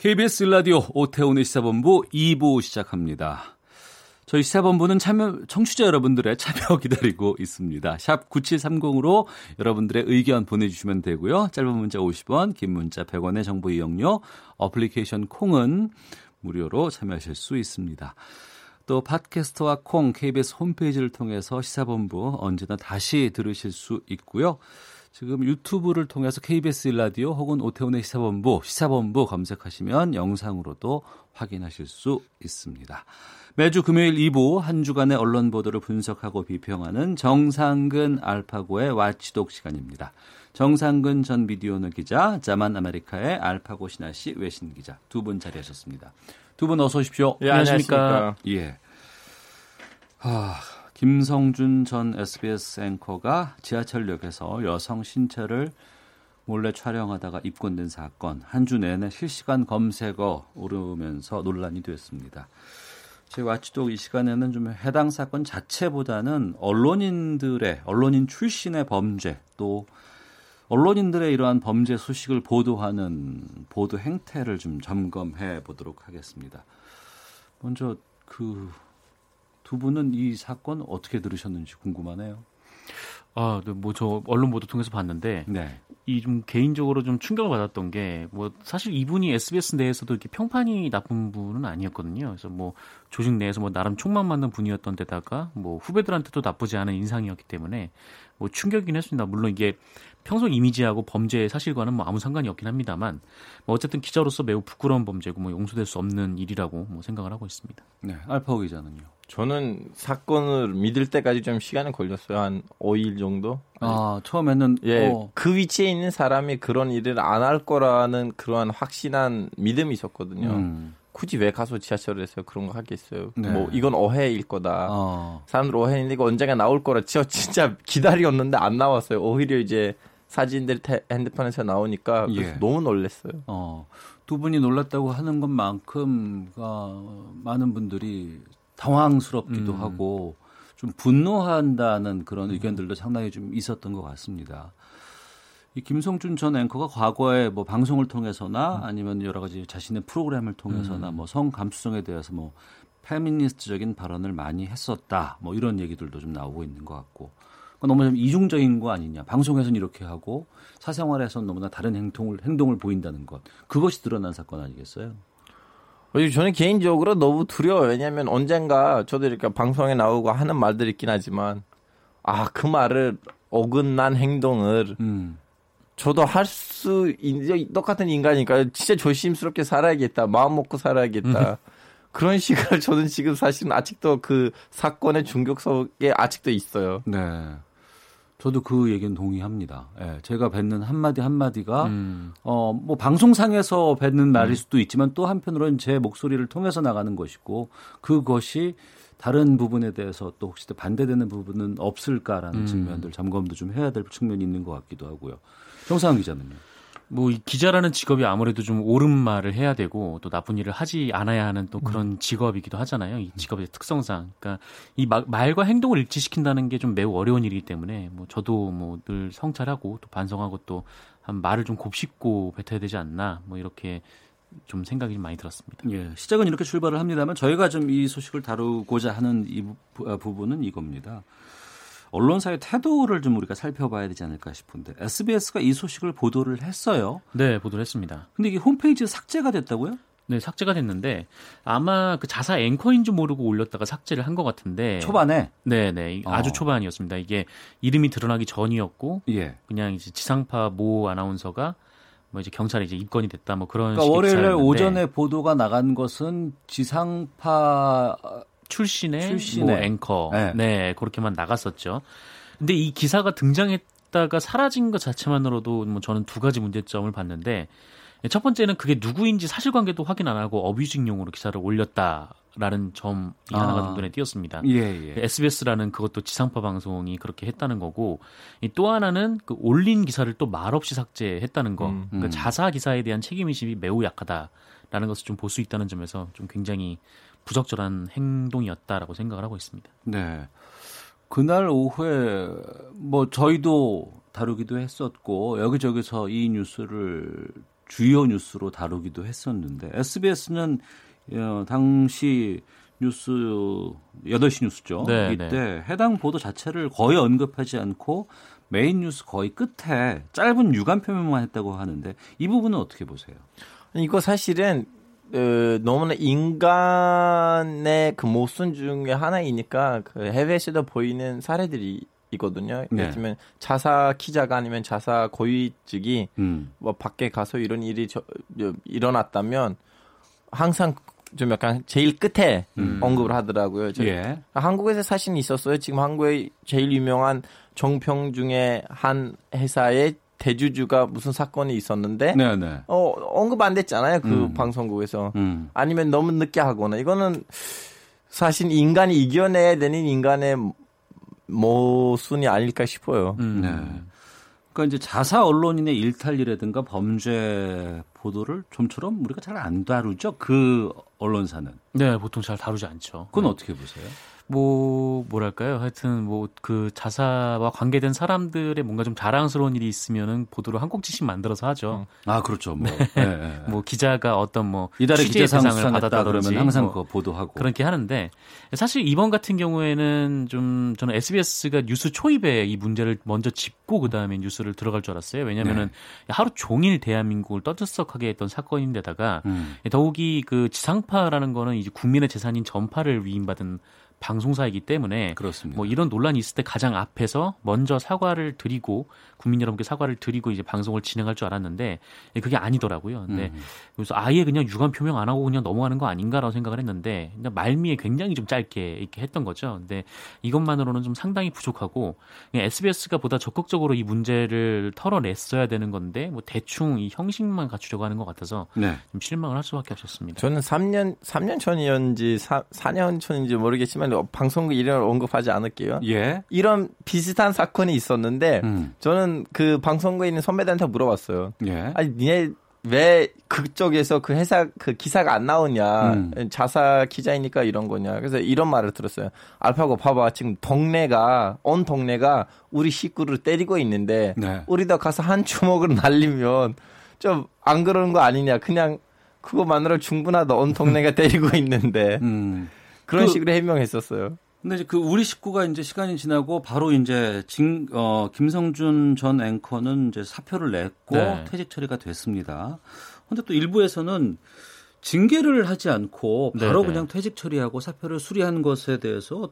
KBS 라디오 오태훈의 시사본부 2부 시작합니다. 저희 시사본부는 참여, 청취자 여러분들의 참여 기다리고 있습니다. 샵 9730으로 여러분들의 의견 보내주시면 되고요. 짧은 문자 50원, 긴 문자 100원의 정보 이용료, 어플리케이션 콩은 무료로 참여하실 수 있습니다. 또 팟캐스트와 콩, KBS 홈페이지를 통해서 시사본부 언제나 다시 들으실 수 있고요. 지금 유튜브를 통해서 KBS 라디오 혹은 오태훈의 시사본부, 시사본부 검색하시면 영상으로도 확인하실 수 있습니다. 매주 금요일 2부 한 주간의 언론 보도를 분석하고 비평하는 정상근 알파고의 와치독 시간입니다. 정상근 전 비디오는 기자, 자만 아메리카의 알파고 신하 씨 외신 기자 두 분 자리하셨습니다. 두 분 어서 오십시오. 예, 안녕하십니까. 예. 아, 김성준 전 SBS 앵커가 지하철역에서 여성 신체를 몰래 촬영하다가 입건된 사건 한 주 내내 실시간 검색어 오르면서 논란이 됐습니다. 제 와치독 이 시간에는 좀 해당 사건 자체보다는 언론인들의 언론인 출신의 범죄 또 언론인들의 이러한 범죄 소식을 보도하는 보도 행태를 좀 점검해 보도록 하겠습니다. 먼저 그 두 분은 이 사건 어떻게 들으셨는지 궁금하네요. 아, 네, 뭐저 언론 보도 통해서 봤는데 네. 이 좀 개인적으로 좀 충격을 받았던 게 뭐 사실 이분이 SBS 내에서도 이렇게 평판이 나쁜 분은 아니었거든요. 그래서 뭐 조직 내에서 뭐 나름 총만 맞는 분이었던 데다가 뭐 후배들한테도 나쁘지 않은 인상이었기 때문에 뭐 충격이긴 했습니다. 물론 이게 평소 이미지하고 범죄 사실과는 뭐 아무 상관이 없긴 합니다만 뭐 어쨌든 기자로서 매우 부끄러운 범죄고 뭐 용서될 수 없는 일이라고 뭐 생각을 하고 있습니다. 네. 알파오 기자는요. 저는 사건을 믿을 때까지 좀 시간이 걸렸어요. 한 5일 정도? 아, 처음에는 예, 어, 그 위치에 있는 사람이 그런 일을 안 할 거라는 그러한 확신한 믿음이 있었거든요. 음. 굳이 왜 가서 지하철에서 그런 거 하겠어요? 네. 뭐 이건 오해일 거다. 어. 사람들 오해인데 이거 언젠가 나올 거라 저 진짜 기다렸는데 안 나왔어요. 오히려 이제 사진들 태- 핸드폰에서 나오니까 그래서 예. 너무 놀랐어요. 어, 두 분이 놀랐다고 하는 것만큼 어, 많은 분들이 당황스럽기도 음. 하고 좀 분노한다는 그런 의견들도 상당히 좀 있었던 것 같습니다. 이 김성준 전 앵커가 과거에 뭐 방송을 통해서나 아니면 여러 가지 자신의 프로그램을 통해서나 뭐 성 감수성에 대해서 뭐 페미니스트적인 발언을 많이 했었다. 뭐 이런 얘기들도 좀 나오고 있는 것 같고. 그건 너무 좀 이중적인 거 아니냐. 방송에서는 이렇게 하고 사생활에서는 너무나 다른 행동을 행동을 보인다는 것. 그것이 드러난 사건 아니겠어요? 저는 개인적으로 너무 두려워요. 왜냐하면 언젠가 저도 이렇게 방송에 나오고 하는 말들이 있긴 하지만 아 그 말을 어긋난 행동을 음. 저도 할수 있는 똑같은 인간이니까 진짜 조심스럽게 살아야겠다. 마음 먹고 살아야겠다. 그런 시간을 저는 지금 사실은 아직도 그 사건의 중격 속에 아직도 있어요. 네. 저도 그 얘기는 동의합니다. 예, 제가 뱉는 한마디 한마디가 음. 어, 뭐 방송상에서 뱉는 말일 수도 있지만 또 한편으로는 제 목소리를 통해서 나가는 것이고 그것이 다른 부분에 대해서 또 혹시 또 반대되는 부분은 없을까라는 측면들 점검도 좀 해야 될 측면이 있는 것 같기도 하고요. 정상훈 기자는요. 뭐이 기자라는 직업이 아무래도 좀 옳은 말을 해야 되고 또 나쁜 일을 하지 않아야 하는 또 그런 직업이기도 하잖아요. 이 직업의 특성상. 그러니까 이 마- 말과 행동을 일치시킨다는 게 좀 매우 어려운 일이기 때문에 뭐 저도 뭐 늘 성찰하고 또 반성하고 또 한 말을 좀 곱씹고 뱉어야 되지 않나 뭐 이렇게 좀 생각이 좀 많이 들었습니다. 예, 시작은 이렇게 출발을 합니다만 저희가 좀 이 소식을 다루고자 하는 이 부, 아, 부분은 이겁니다. 언론사의 태도를 좀 우리가 살펴봐야 되지 않을까 싶은데 SBS가 이 소식을 보도를 했어요. 네, 보도를 했습니다. 근데 이게 홈페이지에 삭제가 됐다고요? 네, 삭제가 됐는데 아마 그 자사 앵커인 줄 모르고 올렸다가 삭제를 한 것 같은데 초반에 네, 네. 아주 어. 초반이었습니다. 이게 이름이 드러나기 전이었고 예. 그냥 이제 지상파 모 아나운서가 뭐 이제 경찰에 이제 입건이 됐다 뭐 그런 그러니까 월요일 날 오전에 보도가 나간 것은 지상파 출신의, 출신의. 뭐 앵커 네. 네. 그렇게만 나갔었죠. 근데 이 기사가 등장했다가 사라진 것 자체만으로도 뭐 저는 두 가지 문제점을 봤는데 첫 번째는 그게 누구인지 사실관계도 확인 안 하고 어뷰징용으로 기사를 올렸다. 라는 점이 아. 하나가 좀 눈에 띄었습니다. 예, 예. SBS라는 그것도 지상파 방송이 그렇게 했다는 거고 또 하나는 그 올린 기사를 또 말없이 삭제했다는 거. 음. 그러니까 음. 자사 기사에 대한 책임 의식이 매우 약하다라는 것을 좀 볼 수 있다는 점에서 좀 굉장히 부적절한 행동이었다라고 생각을 하고 있습니다. 네. 그날 오후에 뭐 저희도 다루기도 했었고 여기저기서 이 뉴스를 주요 뉴스로 다루기도 했었는데 SBS는 어, 당시 뉴스 8시 뉴스죠. 네, 이때 네. 해당 보도 자체를 거의 언급하지 않고 메인 뉴스 거의 끝에 짧은 유감 표명만 했다고 하는데 이 부분은 어떻게 보세요? 이거 사실은 어, 너무나 인간의 그 모순 중에 하나이니까 그 해외에서도 보이는 사례들이 있거든요. 네. 예를 들면 자사 기자가 아니면 자사 고위직이 음. 뭐 밖에 가서 이런 일이 저, 일어났다면 항상 좀 약간 제일 끝에 음. 언급을 하더라고요. 예. 한국에서 사실 있었어요. 지금 한국의 제일 유명한 정평 중에 한 회사의 대주주가 무슨 사건이 있었는데 네네. 네. 어 언급 안 됐잖아요 그 음. 방송국에서 음. 아니면 너무 늦게 하거나 이거는 사실 인간이 이겨내야 되는 인간의 모순이 아닐까 싶어요. 음. 네. 그러니까 이제 자사 언론인의 일탈이라든가 범죄 보도를 좀처럼 우리가 잘 안 다루죠. 그 언론사는. 네, 보통 잘 다루지 않죠. 그건 네. 어떻게 보세요? 뭐 뭐랄까요? 하여튼 뭐 그 자사와 관계된 사람들의 뭔가 좀 자랑스러운 일이 있으면은 보도를 한 꼭지씩 만들어서 하죠. 아 그렇죠. 뭐, 네. 뭐 기자가 어떤 뭐 이달의 기자상을 받았다 그러면 항상 뭐 그거 보도하고 그렇게 하는데 사실 이번 같은 경우에는 좀 저는 SBS가 뉴스 초입에 이 문제를 먼저 짚고 그 다음에 뉴스를 들어갈 줄 알았어요. 왜냐하면은 네. 하루 종일 대한민국을 떠들썩하게 했던 사건인데다가 음. 더욱이 그 지상파라는 거는 이제 국민의 재산인 전파를 위임받은 방송사이기 때문에 그렇습니다. 뭐 이런 논란이 있을 때 가장 앞에서 먼저 사과를 드리고 국민 여러분께 사과를 드리고 이제 방송을 진행할 줄 알았는데 그게 아니더라고요. 근데 음. 그래서 아예 그냥 유감 표명 안 하고 그냥 넘어가는 거 아닌가라고 생각을 했는데 그냥 말미에 굉장히 좀 짧게 이렇게 했던 거죠. 근데 이것만으로는 좀 상당히 부족하고 SBS가 보다 적극적으로 이 문제를 털어냈어야 되는 건데 뭐 대충 이 형식만 갖추려고 하는 것 같아서 네. 좀 실망을 할 수밖에 없었습니다. 저는 3년 3년 전이었는지 4, 4년 전인지 모르겠지만 방송국 이름을 언급하지 않을게요. 예. 이런 비슷한 사건이 있었는데 음. 저는 그 방송국에 있는 선배들한테 물어봤어요. 예. 아니 니네 왜 그쪽에서 그 회사 그 기사가 안 나오냐 음. 자사 기자이니까 이런 거냐 그래서 이런 말을 들었어요 알파고 봐봐 지금 동네가 온 동네가 우리 식구를 때리고 있는데 네. 우리도 가서 한 주먹을 날리면 좀 안 그러는 거 아니냐 그냥 그거만으로 충분하다 온 동네가 때리고 있는데 음. 그런 그, 식으로 해명했었어요. 근데 이제 그 우리 식구가 이제 시간이 지나고 바로 이제 진, 어, 김성준 전 앵커는 이제 사표를 냈고 네. 퇴직 처리가 됐습니다. 근데 또 일부에서는 징계를 하지 않고 바로 네네. 그냥 퇴직 처리하고 사표를 수리한 것에 대해서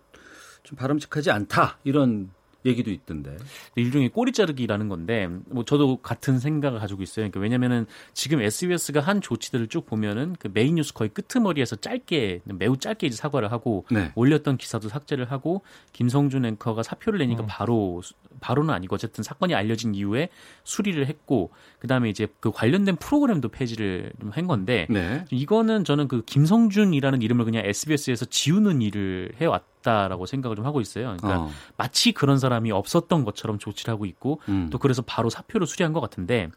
좀 바람직하지 않다 이런 얘기도 있던데. 일종의 꼬리 자르기라는 건데, 뭐 저도 같은 생각을 가지고 있어요. 그러니까 왜냐면은 지금 SBS가 한 조치들을 쭉 보면은 그 메인 뉴스 거의 끄트머리에서 짧게, 매우 짧게 이제 사과를 하고 네. 올렸던 기사도 삭제를 하고 김성준 앵커가 사표를 내니까 어. 바로 바로는 아니고 어쨌든 사건이 알려진 이후에 수리를 했고 그다음에 이제 그 관련된 프로그램도 폐지를 좀 한 건데 네. 이거는 저는 그 김성준이라는 이름을 그냥 SBS에서 지우는 일을 해왔 있다라고 생각을 좀 하고 있어요. 그러니까 어. 마치 그런 사람이 없었던 것처럼 조치를 하고 있고 음. 또 그래서 바로 사표를 수리한 것 같은데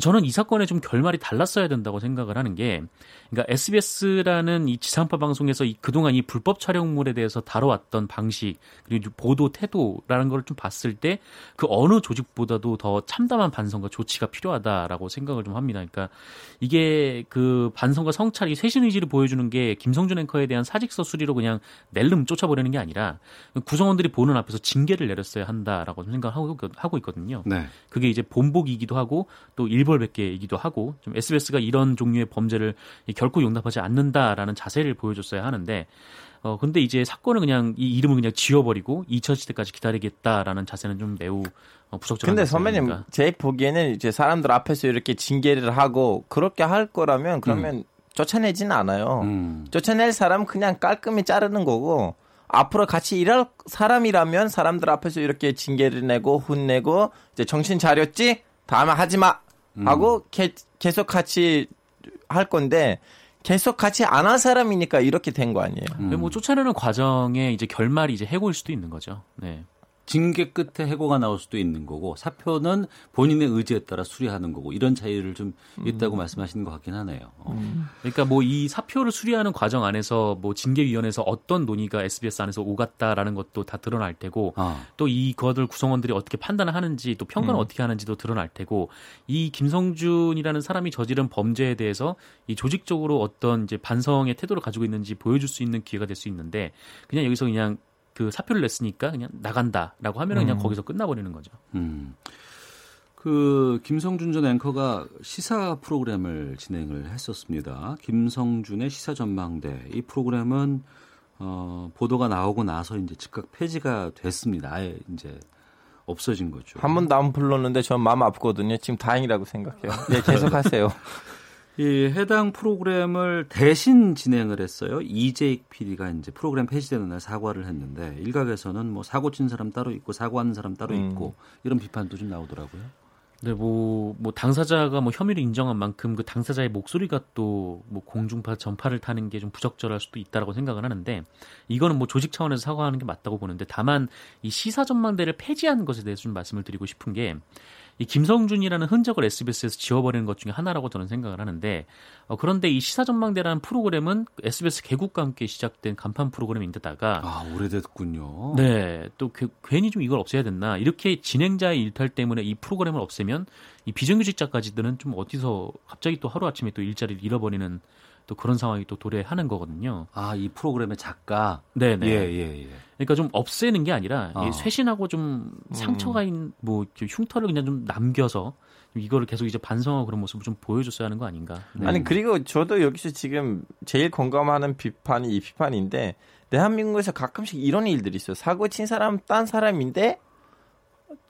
저는 이 사건의 좀 결말이 달랐어야 된다고 생각을 하는 게 그러니까 SBS라는 이 지상파 방송에서 이 그동안 이 불법 촬영물에 대해서 다뤄왔던 방식 그리고 보도 태도라는 걸 좀 봤을 때 그 어느 조직보다도 더 참담한 반성과 조치가 필요하다라고 생각을 좀 합니다. 그러니까 이게 그 반성과 성찰 이 쇄신 의지를 보여주는 게 김성준 앵커에 대한 사직서 수리로 그냥 낼름 쫓아버리는 게 아니라 구성원들이 보는 앞에서 징계를 내렸어야 한다라고 생각을 하고, 하고 있거든요. 네. 그게 이제 본복이기도 하고 또 일 벌백계이기도 하고 좀 SBS가 이런 종류의 범죄를 결코 용납하지 않는다라는 자세를 보여줬어야 하는데 어 근데 이제 사건을 그냥 이 이름을 그냥 지워버리고 잊혀질 때까지 기다리겠다라는 자세는 좀 매우 어, 부적절한. 근데 선배님 제 보기에는 이제 사람들 앞에서 이렇게 징계를 하고 그렇게 할 거라면 그러면 음. 쫓아내지는 않아요. 음. 쫓아낼 사람 그냥 깔끔히 자르는 거고 앞으로 같이 일할 사람이라면 사람들 앞에서 이렇게 징계를 내고 혼내고 이제 정신 차렸지 다음에 하지 마 하고 음. 계속 같이 할 건데 계속 같이 안 한 사람이니까 이렇게 된 거 아니에요. 음. 뭐 쫓아내는 과정에 이제 결말이 이제 해고일 수도 있는 거죠. 네. 징계 끝에 해고가 나올 수도 있는 거고 사표는 본인의 의지에 따라 수리하는 거고 이런 차이를 좀 있다고 음. 말씀하시는 것 같긴 하네요. 어. 음. 그러니까 뭐 이 사표를 수리하는 과정 안에서 뭐 징계위원회에서 어떤 논의가 SBS 안에서 오갔다라는 것도 다 드러날 테고 어. 또 이것을 구성원들이 어떻게 판단을 하는지 또 평가를 음. 어떻게 하는지도 드러날 테고 이 김성준이라는 사람이 저지른 범죄에 대해서 이 조직적으로 어떤 이제 반성의 태도를 가지고 있는지 보여줄 수 있는 기회가 될 수 있는데 그냥 여기서 그냥 그 사표를 냈으니까 그냥 나간다라고 하면 은 그냥 음. 거기서 끝나버리는 거죠. 음. 그 김성준 전 앵커가 시사 프로그램을 진행을 했었습니다. 김성준의 시사 전망대 이 프로그램은 어, 보도가 나오고 나서 이제 즉각 폐지가 됐습니다. 아예 이제 없어진 거죠. 한 번도 안 불렀는데 전 마음 아프거든요. 지금 다행이라고 생각해요. 네, 계속 하세요. 이 해당 프로그램을 대신 진행을 했어요. 이재익 PD가 이제 프로그램 폐지되는 날 사과를 했는데 일각에서는 뭐 사고 친 사람 따로 있고 사과하는 사람 따로 음. 있고 이런 비판도 좀 나오더라고요. 네, 뭐, 뭐, 당사자가 뭐 혐의를 인정한 만큼 그 당사자의 목소리가 또 뭐 공중파 전파를 타는 게 좀 부적절할 수도 있다라고 생각을 하는데 이거는 뭐 조직 차원에서 사과하는 게 맞다고 보는데 다만 이 시사 전망대를 폐지하는 것에 대해서 좀 말씀을 드리고 싶은 게 이 김성준이라는 흔적을 SBS에서 지워버리는 것 중에 하나라고 저는 생각을 하는데 어, 그런데 이 시사전망대라는 프로그램은 SBS 개국과 함께 시작된 간판 프로그램인데다가 아 오래됐군요. 네, 또 그, 괜히 좀 이걸 없애야 됐나 이렇게 진행자의 일탈 때문에 이 프로그램을 없애면 이 비정규직자까지들은 좀 어디서 갑자기 또 하루 아침에 또 일자리를 잃어버리는 또 그런 상황이 또 도래하는 거거든요. 아, 이 프로그램의 작가. 네, 네. 예, 예, 예. 그러니까 좀 없애는 게 아니라 어. 쇄신하고 좀 상처가 음. 있는 뭐 흉터를 그냥 좀 남겨서 이거를 계속 이제 반성하고 그런 모습을 좀 보여줬어야 하는 거 아닌가. 네. 아니 그리고 저도 여기서 지금 제일 공감하는 비판이 이 비판인데 대한민국에서 가끔씩 이런 일들이 있어요. 사고 친 사람 딴 사람인데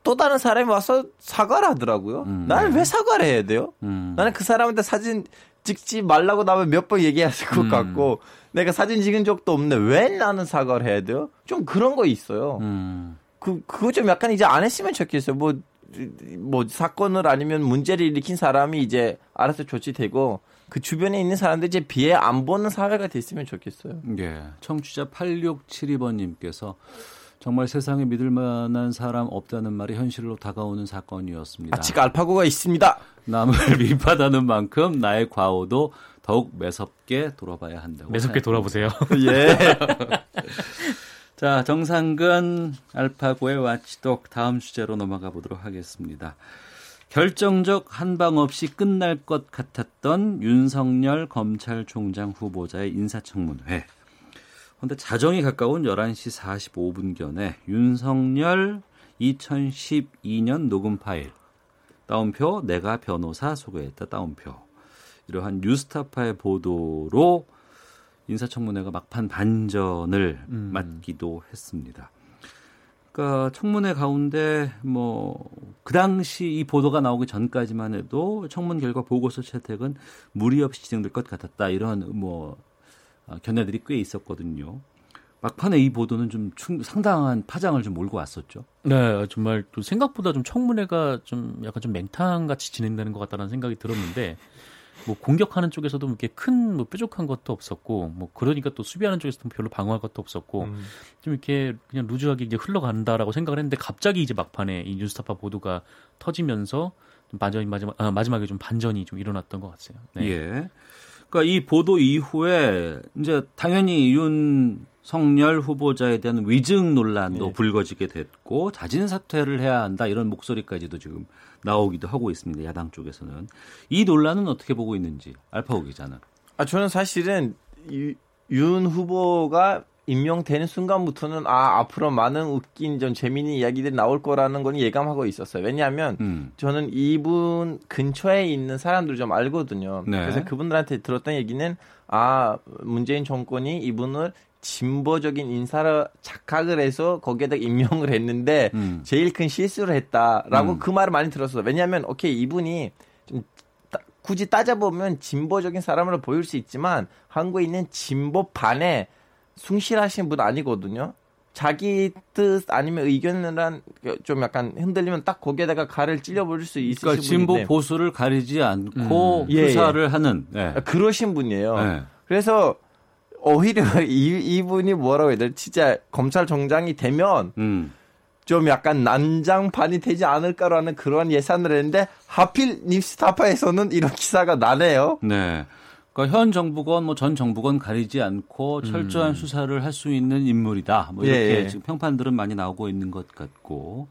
또 다른 사람이 와서 사과를 하더라고요. 음. 나는 왜 사과를 해야 돼요? 음. 나는 그 사람한테 사진 찍지 말라고 나면 몇 번 얘기했을 것 음. 같고 내가 사진 찍은 적도 없는데 왜 나는 사과를 해야 돼요? 좀 그런 거 있어요. 음. 그 그거 좀 약간 이제 안 했으면 좋겠어요. 뭐뭐 뭐 사건을 아니면 문제를 일으킨 사람이 이제 알아서 조치되고 그 주변에 있는 사람들 이제 비해 안 보는 사회가 됐으면 좋겠어요. 예. 청취자 8672번님께서 정말 세상에 믿을 만한 사람 없다는 말이 현실로 다가오는 사건이었습니다. 아직 알파고가 있습니다. 남을 비판하는 만큼 나의 과오도 더욱 매섭게 돌아봐야 한다고. 매섭게 돌아보세요. 예. 자, 정상근 알파고의 와치독 다음 주제로 넘어가 보도록 하겠습니다. 결정적 한방 없이 끝날 것 같았던 윤석열 검찰총장 후보자의 인사청문회. 그런데 자정이 가까운 11시 45분견에 윤석열 2012년 녹음 파일 따옴표 내가 변호사 소개했다 따옴표 이러한 뉴스타파의 보도로 인사청문회가 막판 반전을 음. 맞기도 했습니다. 그러니까 청문회 가운데 뭐 그 당시 이 보도가 나오기 전까지만 해도 청문 결과 보고서 채택은 무리 없이 진행될 것 같았다 이런 뭐 어, 견해들이 꽤 있었거든요. 막판에 이 보도는 좀 충, 상당한 파장을 좀 몰고 왔었죠. 네, 정말 좀 생각보다 좀 청문회가 좀 약간 좀 맹탕 같이 진행되는 것 같다는 생각이 들었는데 뭐 공격하는 쪽에서도 이렇게 큰 뭐 뾰족한 것도 없었고 뭐 그러니까 또 수비하는 쪽에서도 별로 방어할 것도 없었고 음. 좀 이렇게 그냥 루즈하게 이제 흘러간다라고 생각을 했는데 갑자기 이제 막판에 이 뉴스타파 보도가 터지면서 좀 반전이 마지막 아, 마지막에 좀 반전이 좀 일어났던 것 같아요. 네. 예. 그러니까 이 보도 이후에 이제 당연히 윤 석열 후보자에 대한 위증 논란도 네. 불거지게 됐고 자진 사퇴를 해야 한다 이런 목소리까지도 지금 나오기도 하고 있습니다. 야당 쪽에서는 이 논란은 어떻게 보고 있는지 알파고 기자는. 아 저는 사실은 윤 후보가 임명되는 순간부터는 아 앞으로 많은 웃긴 좀 재미있는 이야기들이 나올 거라는 건 예감하고 있었어요. 왜냐하면 음. 저는 이분 근처에 있는 사람들 좀 알거든요. 네. 그래서 그분들한테 들었던 얘기는 아 문재인 정권이 이분을 진보적인 인사를 착각을 해서 거기에다 임명을 했는데 음. 제일 큰 실수를 했다라고 음. 그 말을 많이 들었어요. 왜냐하면 오케이 이분이 좀 따, 굳이 따져보면 진보적인 사람으로 보일 수 있지만 한국에 있는 진보 반에 숭실하신 분 아니거든요. 자기 뜻 아니면 의견을 좀 약간 흔들리면 딱 거기에다가 가를 찔려버릴 수 있으신 그러니까 진보 분인데 보수를 가리지 않고 음. 예, 수사를 예. 하는 네. 그러신 분이에요. 네. 그래서 오히려 이, 이분이 뭐라고 해야 돼? 진짜 검찰총장이 되면 음. 좀 약간 난장판이 되지 않을까라는 그런 예상을 했는데 하필 뉴스타파에서는 이런 기사가 나네요. 네. 그러니까 현 정부건 뭐 전 정부건 가리지 않고 철저한 음. 수사를 할 수 있는 인물이다. 뭐 예, 이렇게 예. 지금 평판들은 많이 나오고 있는 것 같고.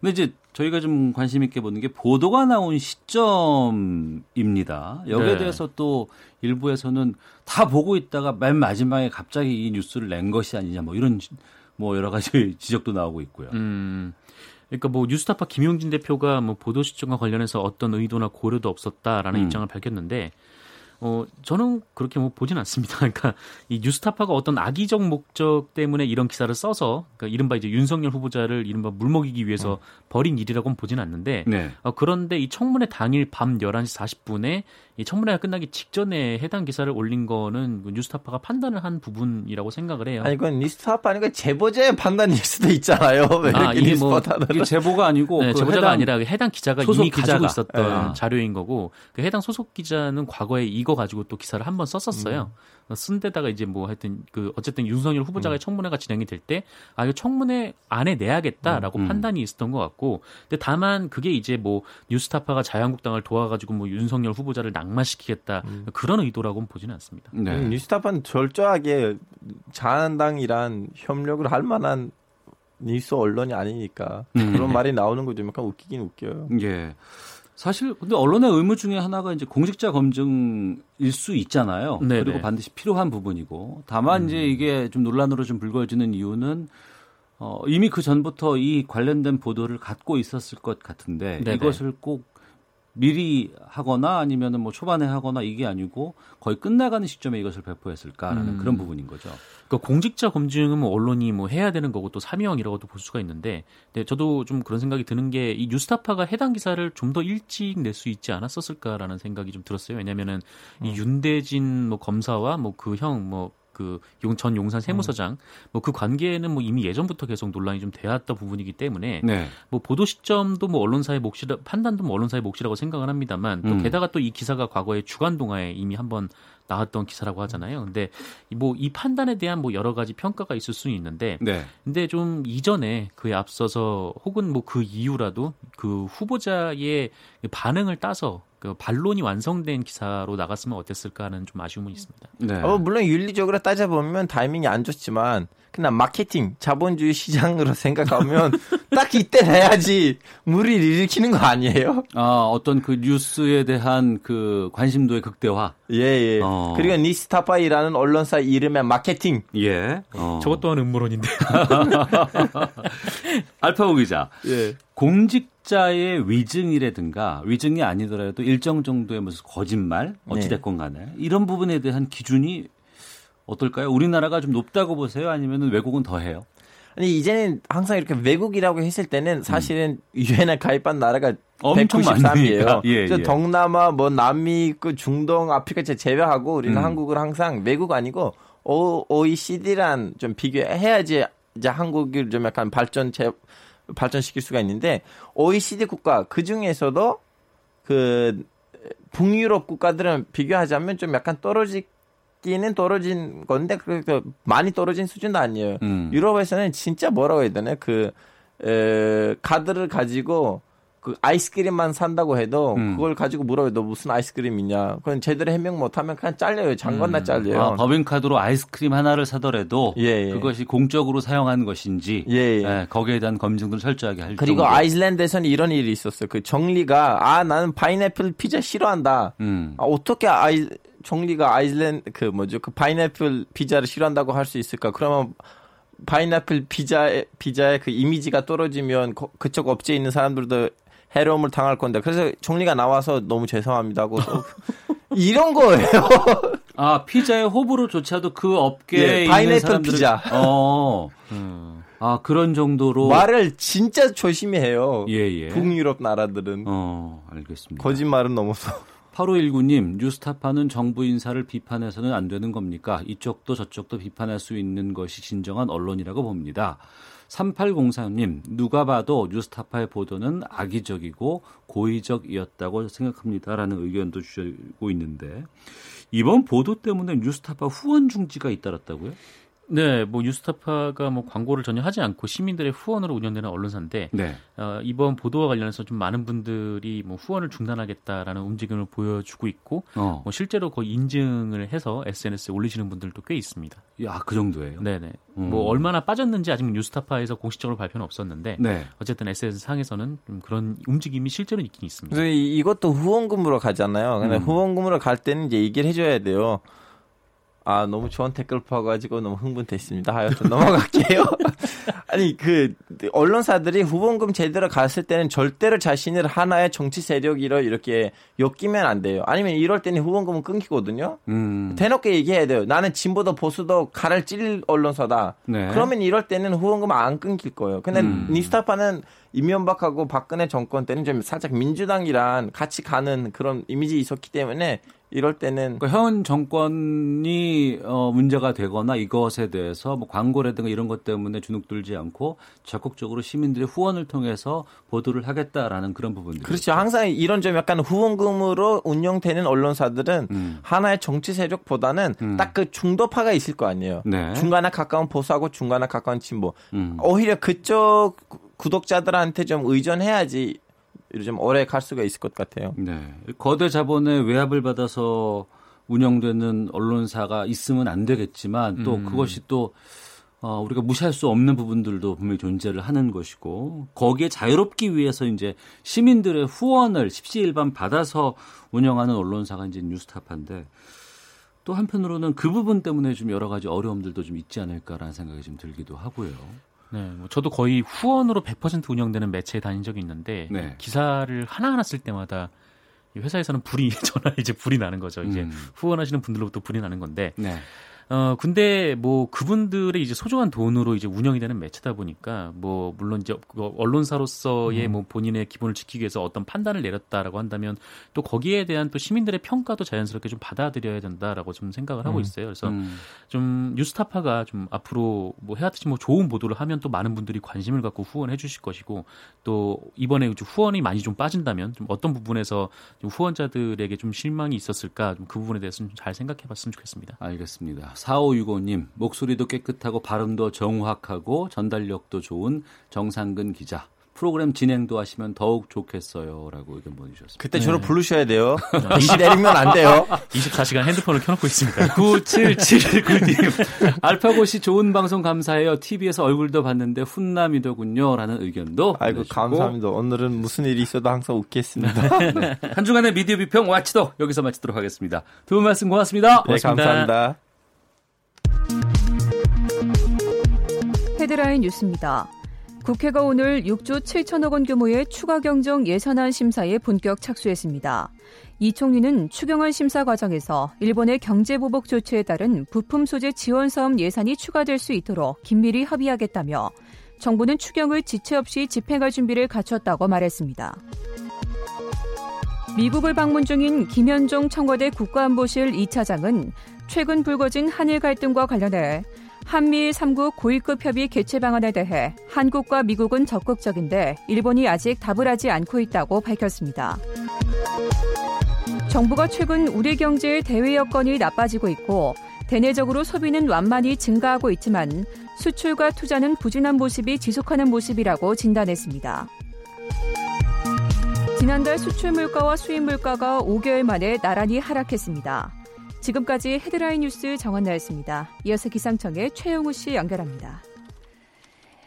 근데 이제 저희가 좀 관심 있게 보는 게 보도가 나온 시점입니다. 여기에 네. 대해서 또 일부에서는 다 보고 있다가 맨 마지막에 갑자기 이 뉴스를 낸 것이 아니냐 뭐 이런 뭐 여러 가지 지적도 나오고 있고요. 음. 그러니까 뭐 뉴스타파 김용진 대표가 뭐 보도 시점과 관련해서 어떤 의도나 고려도 없었다라는 음. 입장을 밝혔는데 어 저는 그렇게 뭐 보진 않습니다. 그러니까 이 뉴스타파가 어떤 악의적 목적 때문에 이런 기사를 써서 그러니까 이른바 이제 윤석열 후보자를 이른바 물먹이기 위해서 벌인 일이라고는 보진 않는데 네. 어, 그런데 이 청문회 당일 밤 11시 40분에 이 청문회가 끝나기 직전에 해당 기사를 올린 거는 그 뉴스타파가 판단을 한 부분이라고 생각을 해요. 아니 그건 뉴스타파 아니고 제보자의 판단일 수도 있잖아요. 왜 아, 이렇게 이게 뭐 이게 제보가 아니고 네, 그 제보자가 해당 아니라 그 해당 기자가 이미 가지고 기자가. 있었던 예. 자료인 거고 그 해당 소속 기자는 과거에 이거 가지고 또 기사를 한 번 썼었어요. 음. 쓴 데다가 이제 뭐 하여튼 그 어쨌든 윤석열 후보자가 청문회가 진행이 될 때 아 이거 청문회 안에 내야겠다라고 음. 판단이 있었던 것 같고 근데 다만 그게 이제 뭐 뉴스타파가 자유한국당을 도와가지고 뭐 윤석열 후보자를 낙마시키겠다 그런 의도라고는 보지는 않습니다. 네. 음, 뉴스타파는 철저하게 자한당이란 협력을 할 만한 뉴스 언론이 아니니까 음. 그런 말이 나오는 거좀 약간 웃기긴 웃겨요. 예. 사실 근데 언론의 의무 중에 하나가 이제 공직자 검증일 수 있잖아요. 네네. 그리고 반드시 필요한 부분이고 다만 이제 이게 좀 논란으로 좀 불거지는 이유는 어, 이미 그 전부터 이 관련된 보도를 갖고 있었을 것 같은데 네네. 이것을 꼭 미리 하거나 아니면은 뭐 초반에 하거나 이게 아니고 거의 끝나가는 시점에 이것을 배포했을까라는 음. 그런 부분인 거죠. 그러니까 공직자 검증은 뭐 언론이 뭐 해야 되는 거고 또 사명이라고도 볼 수가 있는데, 근데 저도 좀 그런 생각이 드는 게 이 뉴스타파가 해당 기사를 좀 더 일찍 낼 수 있지 않았었을까라는 생각이 좀 들었어요. 왜냐면은 이 윤대진 뭐 검사와 뭐 그 형뭐 그전 용산 세무서장 뭐그 관계는 뭐 이미 예전부터 계속 논란이 좀 되었던 부분이기 때문에 네. 뭐 보도 시점도 뭐 언론사의 몫이라 판단도 뭐 언론사의 몫이라고 생각을 합니다만 또 음. 게다가 또 이 기사가 과거에 주간 동아에 이미 한번 나왔던 기사라고 하잖아요. 근데 뭐 이 판단에 대한 뭐 여러 가지 평가가 있을 수는 있는데 네. 근데 좀 이전에 그에 앞서서 혹은 뭐 그 이후라도 그 후보자의 반응을 따서 그 반론이 완성된 기사로 나갔으면 어땠을까 하는 좀 아쉬움은 있습니다. 네. 어, 물론 윤리적으로 따져보면 타이밍이 안 좋지만 그냥 마케팅, 자본주의 시장으로 생각하면 딱 이때 해야지 무리를 일으키는 거 아니에요? 아, 어떤 그 뉴스에 대한 그 관심도의 극대화. 예, 예. 어. 그리고 니스타파이라는 언론사 이름의 마케팅. 예. 어. 저것 또한 음모론인데. 알파고 기자. 예. 공직자의 위증이라든가 위증이 아니더라도 일정 정도의 무슨 거짓말 어찌됐건 간에 이런 부분에 대한 기준이 어떨까요? 우리나라가 좀 높다고 보세요? 아니면 외국은 더 해요? 아니 이제는 항상 이렇게 외국이라고 했을 때는 사실은 유엔에 가입한 나라가 음. 엄청 193이에요. 많으니까. 예, 예. 동남아, 뭐 남미, 그 중동, 아프리카 제외하고 우리는 음. 한국은 항상 외국 아니고 O, OECD란 좀 비교해야지 이제 한국을 좀 약간 발전 제, 발전시킬 수가 있는데 OECD 국가 그 중에서도 그 북유럽 국가들은 비교하자면 좀 약간 떨어지기는 떨어진 건데 그래도 많이 떨어진 수준도 아니에요. 음. 유럽에서는 진짜 뭐라고 해야 되나 그 에, 카드를 가지고 그 아이스크림만 산다고 해도 음. 그걸 가지고 물어요. 너 무슨 아이스크림이냐? 그건 제대로 해명 못하면 그냥 잘려요. 장건나 음. 잘려요. 아, 법인카드로 아이스크림 하나를 사더라도 예, 예. 그것이 공적으로 사용한 것인지 예, 예. 예, 거기에 대한 검증들을 철저하게 할 그리고 정도. 아이슬란드에서는 이런 일이 있었어요. 그 정리가 아 나는 파인애플 피자 싫어한다. 음. 아, 어떻게 아이 정리가 아이슬란드 그 뭐죠? 그 파인애플 피자를 싫어한다고 할 수 있을까? 그러면 파인애플 피자의 피자의 그 이미지가 떨어지면 거- 그쪽 업체에 있는 사람들도 해로움을 당할 건데 그래서 정리가 나와서 너무 죄송합니다고 이런 거예요. 아 피자의 호불호조차도 그 업계에 예, 있는 파인애플 사람들은- 피자. 어. 음. 아 그런 정도로 말을 진짜 조심히 해요. 예 예. 북유럽 나라들은 어 알겠습니다. 거짓말은 넘어서. 8519님, 뉴스타파는 정부 인사를 비판해서는 안 되는 겁니까? 이쪽도 저쪽도 비판할 수 있는 것이 진정한 언론이라고 봅니다. 3803님, 누가 봐도 뉴스타파의 보도는 악의적이고 고의적이었다고 생각합니다라는 의견도 주시고 있는데 이번 보도 때문에 뉴스타파 후원 중지가 잇따랐다고요? 네, 뭐 뉴스타파가 뭐 광고를 전혀 하지 않고 시민들의 후원으로 운영되는 언론사인데 네. 어, 이번 보도와 관련해서 좀 많은 분들이 뭐 후원을 중단하겠다라는 움직임을 보여주고 있고 어. 뭐 실제로 거의 인증을 해서 SNS에 올리시는 분들도 꽤 있습니다. 야, 그 정도예요. 네 네. 음. 뭐 얼마나 빠졌는지 아직 뉴스타파에서 공식적으로 발표는 없었는데 네. 어쨌든 SNS 상에서는 좀 그런 움직임이 실제로 있긴 있습니다. 이것도 후원금으로 가잖아요. 근데 음. 후원금으로 갈 때는 이제 얘기를 해줘야 돼요. 아 너무 좋은 댓글 퍼가지고 너무 흥분됐습니다. 하여튼 넘어갈게요. 아니 그 언론사들이 후원금 제대로 갔을 때는 절대로 자신을 하나의 정치 세력이라 이렇게 엮이면 안 돼요. 아니면 이럴 때는 후원금은 끊기거든요. 음. 대놓고 얘기해야 돼요. 나는 진보도 보수도 칼을 찔 언론사다. 네. 그러면 이럴 때는 후원금 안 끊길 거예요. 근데 음. 니스타파는 이명박하고 박근혜 정권 때는 좀 살짝 민주당이랑 같이 가는 그런 이미지 있었기 때문에 이럴 때는 그러니까 현 정권이 어, 문제가 되거나 이것에 대해서 뭐 광고라든가 이런 것 때문에 주눅들지 않고 적극적으로 시민들의 후원을 통해서 보도를 하겠다라는 그런 부분들. 그렇죠. 항상 이런 좀 약간 후원금으로 운영되는 언론사들은 음. 하나의 정치 세력보다는 음. 딱그 중도파가 있을 거 아니에요. 네. 중간에 가까운 보수하고 중간에 가까운 진보. 음. 오히려 그쪽 구- 구독자들한테 좀 의존해야지 좀 오래 갈 수가 있을 것 같아요. 네. 거대 자본의 외압을 받아서 운영되는 언론사가 있으면 안 되겠지만 또 음. 그것이 또 어, 우리가 무시할 수 없는 부분들도 분명히 존재를 하는 것이고 거기에 자유롭기 위해서 이제 시민들의 후원을 십시일반 받아서 운영하는 언론사가 이제 뉴스타파인데 또 한편으로는 그 부분 때문에 좀 여러 가지 어려움들도 좀 있지 않을까라는 생각이 좀 들기도 하고요. 네, 뭐 저도 거의 후원으로 100% 운영되는 매체에 다닌 적이 있는데 네. 기사를 하나하나 쓸 때마다 이 회사에서는 불이 전화 이제 불이 나는 거죠. 이제 음. 후원하시는 분들로부터 불이 나는 건데 네. 어 근데 뭐 그분들의 이제 소중한 돈으로 이제 운영이 되는 매체다 보니까 뭐 물론 이제 그 언론사로서의 음. 뭐 본인의 기본을 지키기 위해서 어떤 판단을 내렸다라고 한다면 또 거기에 대한 또 시민들의 평가도 자연스럽게 좀 받아들여야 된다라고 좀 생각을 하고 있어요. 그래서 음. 좀 뉴스타파가 좀 앞으로 뭐 해왔듯이 뭐 좋은 보도를 하면 또 많은 분들이 관심을 갖고 후원해 주실 것이고 또 이번에 좀 후원이 많이 좀 빠진다면 좀 어떤 부분에서 좀 후원자들에게 좀 실망이 있었을까 좀 그 부분에 대해서는 좀잘 생각해 봤으면 좋겠습니다. 알겠습니다. 4565님, 목소리도 깨끗하고 발음도 정확하고 전달력도 좋은 정상근 기자. 프로그램 진행도 하시면 더욱 좋겠어요. 라고 의견 보내주셨습니다. 그때 저를 부르셔야 돼요. 이 내리면 안 돼요. 24시간 핸드폰을 켜놓고 있습니다. 9779님, 알파고시 좋은 방송 감사해요. TV에서 얼굴도 봤는데 훈남이더군요. 라는 의견도. 아이고 보내주시고. 감사합니다. 오늘은 무슨 일이 있어도 항상 웃겠습니다. 한 주간의 미디어 비평 와치도 여기서 마치도록 하겠습니다. 두 분 말씀 고맙습니다. 네, 감사합니다. 헤드라인 뉴스입니다. 국회가 오늘 6조 7천억 원 규모의 추가 경정 예산안 심사에 본격 착수했습니다. 이 총리는 추경안 심사 과정에서 일본의 경제 보복 조치에 따른 부품 소재 지원 사업 예산이 추가될 수 있도록 긴밀히 협의하겠다며 정부는 추경을 지체 없이 집행할 준비를 갖췄다고 말했습니다. 미국을 방문 중인 김현종 청와대 국가안보실 2차장은 최근 불거진 한일 갈등과 관련해 한미일 3국 고위급 협의 개최 방안에 대해 한국과 미국은 적극적인데 일본이 아직 답을 하지 않고 있다고 밝혔습니다. 정부가 최근 우리 경제의 대외 여건이 나빠지고 있고 대내적으로 소비는 완만히 증가하고 있지만 수출과 투자는 부진한 모습이 지속하는 모습이라고 진단했습니다. 지난달 수출 물가와 수입 물가가 5개월 만에 나란히 하락했습니다. 지금까지 헤드라인 뉴스 정한나였습니다. 이어서 기상청의 최영우 씨 연결합니다.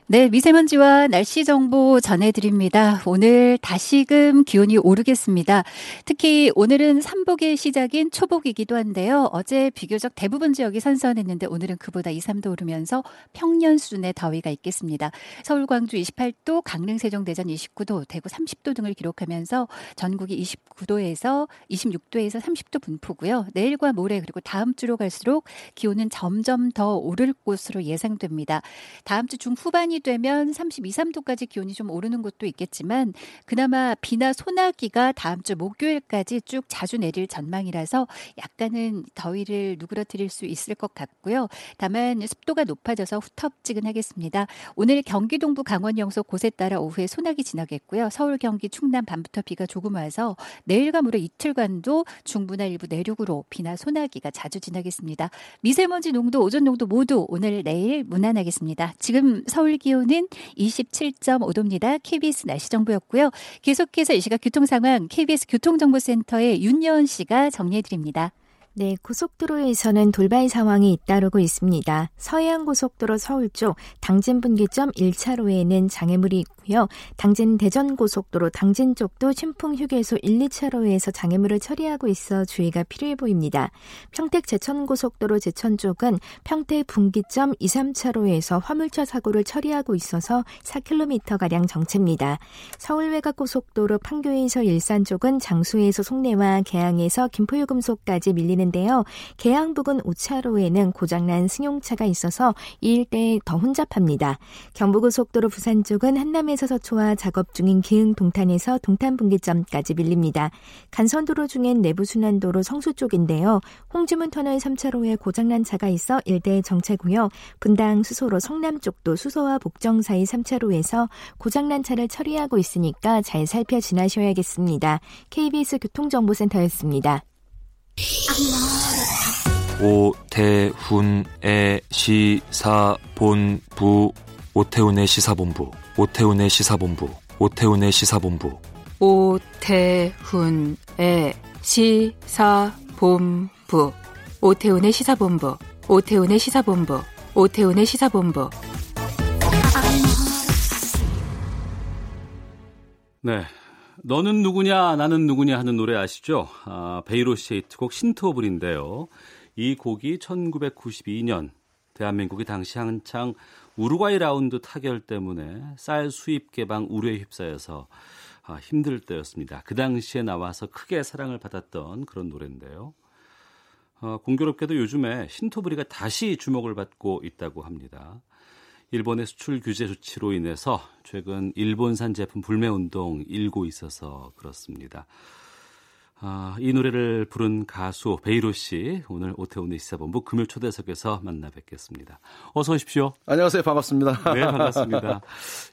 네, 미세먼지와 날씨 정보 전해드립니다. 오늘 다시금 기온이 오르겠습니다. 특히 오늘은 삼복의 시작인 초복이기도 한데요. 어제 비교적 대부분 지역이 선선했는데 오늘은 그보다 2, 3도 오르면서 평년 수준의 더위가 있겠습니다. 서울, 광주 28도, 강릉, 세종, 대전 29도, 대구 30도 등을 기록하면서 전국이 29도에서 26도에서 30도 분포고요. 내일과 모레 그리고 다음 주로 갈수록 기온은 점점 더 오를 것으로 예상됩니다. 다음 주 중후반이 오전이 되면 32, 3도까지 기온이 좀 오르는 곳도 있겠지만 그나마 비나 소나기가 다음 주 목요일까지 쭉 자주 내릴 전망이라서 약간은 더위를 누그러뜨릴 수 있을 것 같고요. 다만 습도가 높아져서 후텁지근하겠습니다. 오늘 경기 동부 강원 영서 곳에 따라 오후에 소나기 지나겠고요. 서울 경기 충남 밤부터 비가 조금 와서 내일과 모레 이틀간도 중부나 일부 내륙으로 비나 소나기가 자주 지나겠습니다. 미세먼지 농도, 오존 농도 모두 오늘 내일 무난하겠습니다. 지금 서울 기온은 27.5도입니다. KBS 날씨 정보였고요. 계속해서 이 시각 교통 상황 KBS 교통정보센터의 윤여은 씨가 정리해 드립니다. 네, 고속도로에서는 돌발 상황이 잇따르고 있습니다. 서해안 고속도로 서울 쪽 당진 분기점 1차로에는 장애물이 있고요. 당진 대전 고속도로 당진 쪽도 신풍 휴게소 1, 2차로에서 장애물을 처리하고 있어 주의가 필요해 보입니다. 평택 제천 고속도로 제천 쪽은 평택 분기점 2, 3차로에서 화물차 사고를 처리하고 있어서 4km가량 정체입니다. 서울 외곽 고속도로 판교에서 일산 쪽은 장수에서 송내와 개항에서 김포유금소까지 밀리는 있는데요. 계양 부근 5차로에는 고장난 승용차가 있어서 이 일대에 더 혼잡합니다. 경부고속도로 부산 쪽은 한남에서 서초와 작업 중인 기흥 동탄에서 동탄 분기점까지 밀립니다. 간선도로 중엔 내부순환도로 성수 쪽인데요. 홍지문 터널 3차로에 고장난 차가 있어 일대 정체고요. 분당 수소로 성남 쪽도 수소와 복정 사이 3차로에서 고장난 차를 처리하고 있으니까 잘 살펴 지나셔야겠습니다. KBS 교통정보센터였습니다. 오태훈의 시사본부 오태훈의 시사본부 오태훈의 시사본부 오태훈의 시사본부 오태훈의 시사본부 오태훈의 시사본부 오태훈의 시사본부 오태훈의 시사본부 네. 너는 누구냐, 나는 누구냐 하는 노래 아시죠? 아, 베이로 시의 히트곡 신토불인데요. 이 곡이 1992년 대한민국이 당시 한창 우루과이 라운드 타결 때문에 쌀 수입 개방 우려에 휩싸여서 아, 힘들 때였습니다. 그 당시에 나와서 크게 사랑을 받았던 그런 노래인데요. 어, 공교롭게도 요즘에 신토부리가 다시 주목을 받고 있다고 합니다. 일본의 수출 규제 조치로 인해서 최근 일본산 제품 불매 운동 일고 있어서 그렇습니다. 아, 이 노래를 부른 가수 베이로 씨 오늘 오태훈의 시사본부 금요 초대석에서 만나 뵙겠습니다. 어서 오십시오. 안녕하세요. 반갑습니다. 네, 반갑습니다.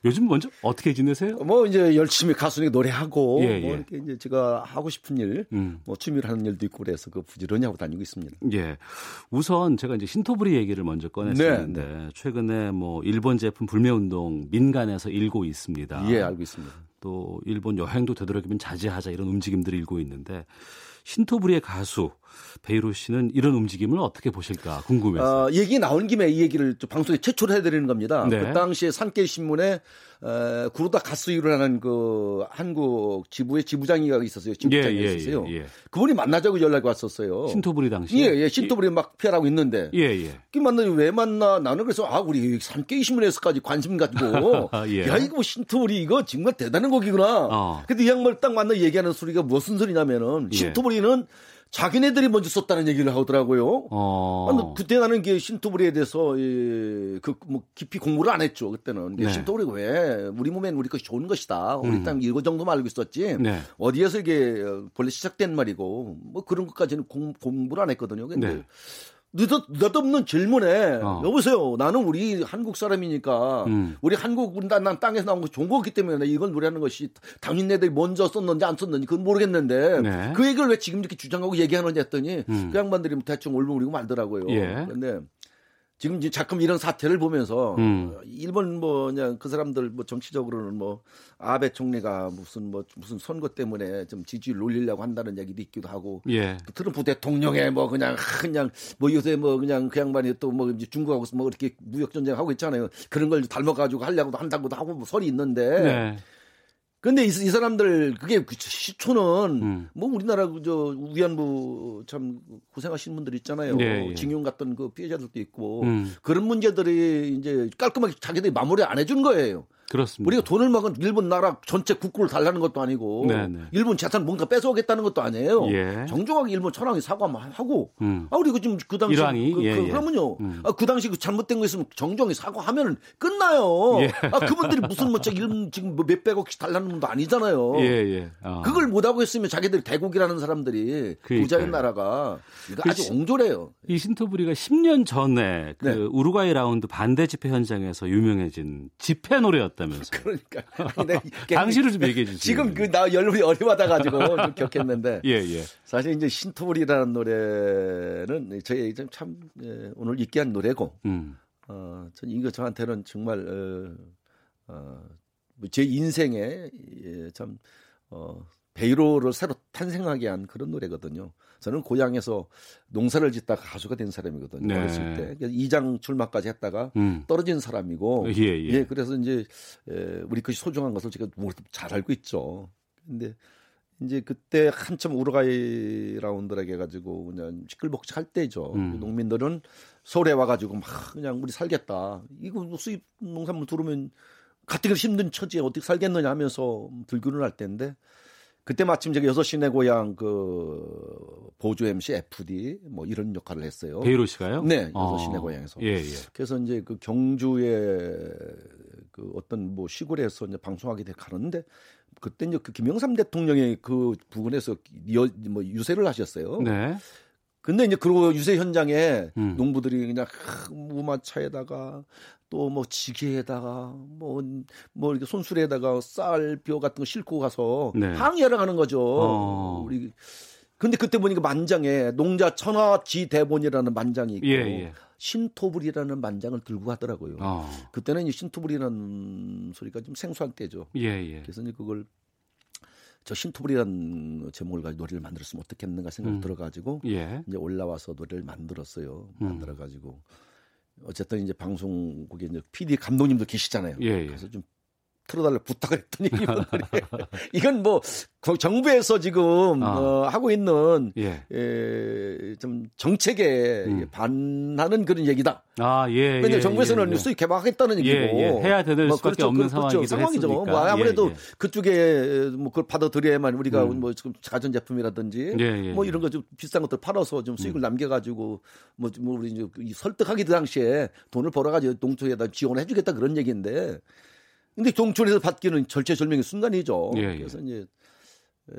요즘 먼저 어떻게 지내세요? 뭐 이제 열심히 가수니 노래하고 예, 뭐 예. 이렇게 이제 제가 하고 싶은 일, 음. 뭐 취미로 하는 일도 있고 그래서 그 부지런히 하고 다니고 있습니다. 예. 우선 제가 이제 신토부리 얘기를 먼저 꺼냈었는데 네, 네. 최근에 뭐 일본 제품 불매 운동 민간에서 일고 있습니다. 예, 알고 있습니다. 또 일본 여행도 되도록이면 자제하자 이런 움직임들이 일고 있는데 신토부리의 가수 베이로 씨는 이런 움직임을 어떻게 보실까 궁금해서. 어, 얘기 나온 김에 이 얘기를 좀 방송에 최초로 해드리는 겁니다. 네. 그 당시에 산케이 신문에 어, 구로다 가스이루라는 그 한국 지부의 지부장이가 있었어요. 지부장이 예, 예, 있었어요. 예, 예. 그분이 만나자고 연락이 왔었어요. 신토부리 당시. 예, 예. 신토부리 막 피하라고 있는데. 예, 예. 그 만나니 왜 만나? 나는 그래서 아 우리 산케이 신문에서까지 관심 가지고 예. 야 이거 뭐 신토부리 이거 정말 대단한 곡이구나. 어. 근데 이 양말 딱 만나 얘기하는 소리가 무슨 소리냐면은 예. 신토부리는 자기네들이 먼저 썼다는 얘기를 하더라고요. 어. 그때 나는 게 신토부리에 대해서 예, 그뭐 깊이 공부를 안 했죠. 그때는 네. 신토부리가 왜 우리 몸엔 우리 것이 좋은 것이다. 우리 음. 땅 이거 정도만 알고 있었지. 네. 어디에서 이게 원래 시작된 말이고 뭐 그런 것까지는 공, 공부를 안 했거든요. 근데 네. 느닷, 느닷없는 질문에 어. 여보세요. 나는 우리 한국 사람이니까 음. 우리 한국 난 땅에서 나온 거 좋은 거기 때문에 이걸 노래하는 것이 당신네들이 먼저 썼는지 안 썼는지 그건 모르겠는데 네. 그 얘기를 왜 지금 이렇게 주장하고 얘기하는지 했더니 음. 그 양반들이 대충 올무리고 말더라고요. 예. 근데 지금 이제 자꾸 이런 사태를 보면서 음. 일본 뭐 그냥 그 사람들 뭐 정치적으로는 뭐 아베 총리가 무슨 뭐 무슨 선거 때문에 좀 지지율 올리려고 한다는 얘기도 있기도 하고 예. 그 트럼프 대통령의 뭐 그냥 그냥 뭐 요새 뭐 그냥 그 양반이 또뭐 이제 중국하고 뭐 이렇게 무역 전쟁 하고 있잖아요. 그런 걸 닮아가지고 하려고도 한다고도 하고 뭐 설이 있는데 네. 근데 이, 이 사람들 그게 그 시초는 음. 뭐 우리나라 그저 위안부 참 고생하시는 분들 있잖아요. 네, 예. 징용 갔던 그 피해자들도 있고 음. 그런 문제들이 이제 깔끔하게 자기들이 마무리 안 해준 거예요. 그렇습니다. 우리가 돈을 먹은 일본 나라 전체 국구를 달라는 것도 아니고 네네. 네. 일본 재산 뭔가 뺏어오겠다는 것도 아니에요. 예. 정중하게 일본 천황이 사과하고 음. 아 우리 그 지금 그 당시 일왕이 그, 예, 그, 그러면요. 음. 아, 그 당시 그 잘못된 거 있으면 정중하게 사과하면 끝나요. 예. 아 그분들이 무슨 뭐 일본 지금 뭐 몇백억씩 달라는 분도 아니잖아요. 예, 예. 어. 그걸 못 하고 있으면 자기들이 대국이라는 사람들이 부자인 나라가 이거 아주 옹졸해요. 이 신토부리가 10년 전에 그 네. 우루과이 라운드 반대 집회 현장에서 유명해진 집회 노래였다 면서요. 그러니까. 당시를 좀 얘기해 주세요. 지금 그나 열불이 어려하다 가지고 좀 격했는데. 예, 예. 사실 이제 신토불이라는 노래는 저희 참 예, 오늘 있게 한 노래고. 음. 어, 전 이거 저한테는 정말 어, 어, 제 인생에 예, 참 어, 베이로를 새로 탄생하게 한 그런 노래거든요. 저는 고향에서 농사를 짓다가 가수가 된 사람이거든요. 네. 어렸을 때. 이장 출마까지 했다가 음. 떨어진 사람이고. 예, 예. 예, 그래서 이제 에, 우리 그 소중한 것을 제가 잘 알고 있죠. 근데 이제 그때 한참 우루과이 라운드라게 해가지고 그냥 시끌벅적 할 때죠. 음. 농민들은 서울에 와가지고 막 그냥 우리 살겠다. 이거 뭐 수입 농산물 들어오면 가뜩이나 힘든 처지에 어떻게 살겠느냐 하면서 들교를 할 때인데 그때 마침 제가 여섯 시내 고향 그 보조 MC FD 뭐 이런 역할을 했어요. 베이로 씨가요? 네, 여섯 시내 어. 고향에서. 예, 예. 그래서 이제 그 경주에 그 어떤 뭐 시골에서 이제 방송하게 돼 가는데 그때 이제 그 김영삼 대통령이 그 부근에서 뭐 유세를 하셨어요. 네. 근데 이제 그리고 유세 현장에 음. 농부들이 그냥 무마차에다가 또 뭐 지게에다가 뭐뭐 뭐 이렇게 손수레에다가 쌀뼈 같은 거 싣고 가서 네. 항의하러 가는 거죠. 어. 우리 근데 그때 보니까 만장에 농자 천하지 대본이라는 만장이 있고 예, 예. 신토불이라는 만장을 들고 가더라고요. 어. 그때는 이 신토불이라는 소리가 좀 생소할 때죠. 예, 예. 그래서 이제 그걸 저 신토불이라는 제목을 가지고 노래를 만들었으면 어떻겠는가 생각이 음. 들어가지고 예. 이제 올라와서 노래를 만들었어요. 음. 만들어가지고 어쨌든 이제 방송국에 이제 PD 감독님도 계시잖아요. 예, 예. 그래서 좀 틀어달라 부탁을 했더니 이분들이 이건 뭐 정부에서 지금 어. 어, 하고 있는 예. 예, 좀 정책에 음. 반하는 그런 얘기다. 아 예. 근데 예, 정부에서는 예, 예. 수익 개방하겠다는 얘기고 예, 예. 해야 되는 뭐 수밖에 그렇죠, 없는 그렇죠, 상황이죠. 뭐 아무래도 그쪽에 뭐 그걸 받아들여야만 우리가 음. 뭐 지금 가전 제품이라든지 뭐 이런 거 좀 비싼 것들 팔아서 좀 수익을 음. 남겨가지고 뭐, 뭐 우리 이제 설득하기 당시에 돈을 벌어가지고 농촌에다 지원해주겠다 그런 얘기인데. 근데 동촌에서 받기는 절체절명의 순간이죠. 예, 예. 그래서 이제 에,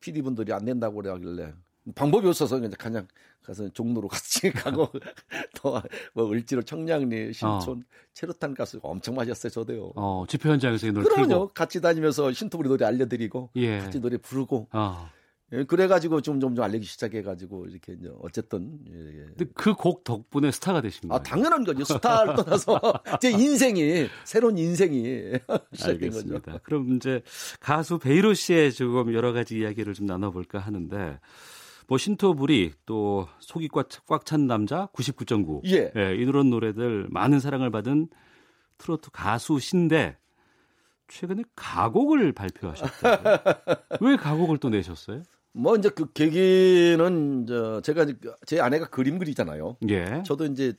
PD 분들이 안 된다고 그래하길래 방법이 없어서 그냥 그냥 가서 종로로 같이 가고 또뭐 을지로 청량리 신촌 어. 체류탄 가스 엄청 마셨어요 저도요. 어 집회 현장에서 노래 그럼요. 틀고. 같이 다니면서 신토부리 노래 알려드리고 예. 같이 노래 부르고. 어. 예, 그래가지고 좀좀좀 알리기 시작해가지고 이렇게 이제 어쨌든. 예, 예. 근데 그곡 덕분에 스타가 되신 거예요. 아 당연한 거죠. 스타를 떠나서 제 인생이 새로운 인생이 시작된 알겠습니다. 거죠. 그럼 이제 가수 베이로 씨의 조금 여러 가지 이야기를 좀 나눠볼까 하는데. 뭐 신토불이 또 속이 꽉 찬 남자 99.9 예. 예, 이런 노래들 많은 사랑을 받은 트로트 가수신데 최근에 가곡을 발표하셨다고요. 왜 가곡을 또 내셨어요? 뭐 이제 그 계기는 저 제가 제 아내가 그림 그리잖아요. 예. 저도 이제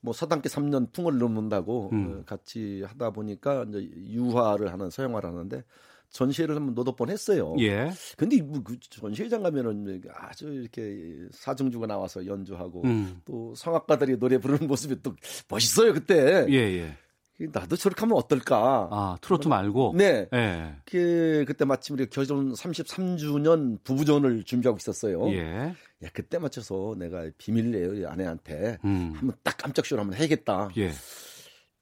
뭐 서당계 3년 풍을 넘는다고 음. 어, 같이 하다 보니까 이제 유화를 하는 서양화를 하는데 전시회를 한번 노도 번 했어요. 예. 근데 뭐그 전시회장 가면은 아주 이렇게 사중주가 나와서 연주하고 음. 또 성악가들이 노래 부르는 모습이 또 멋있어요 그때. 예 예. 나도 저렇게 하면 어떨까? 아, 트로트 말고? 네. 네. 그, 그때 마침 우리 결혼 33주년 부부전을 준비하고 있었어요. 예. 야, 그때 맞춰서 내가 비밀내요, 아내한테. 음. 한번 딱 깜짝 쇼를 한번 해야겠다. 예.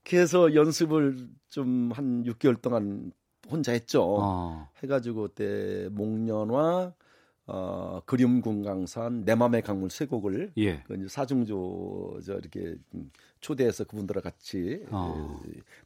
그래서 연습을 좀 한 6개월 동안 혼자 했죠. 어. 해가지고 그때 목련화, 어, 그림 군강산, 내 맘의 강물 세 곡을 예. 그 사중조 저 이렇게 초대해서 그분들과 같이 어.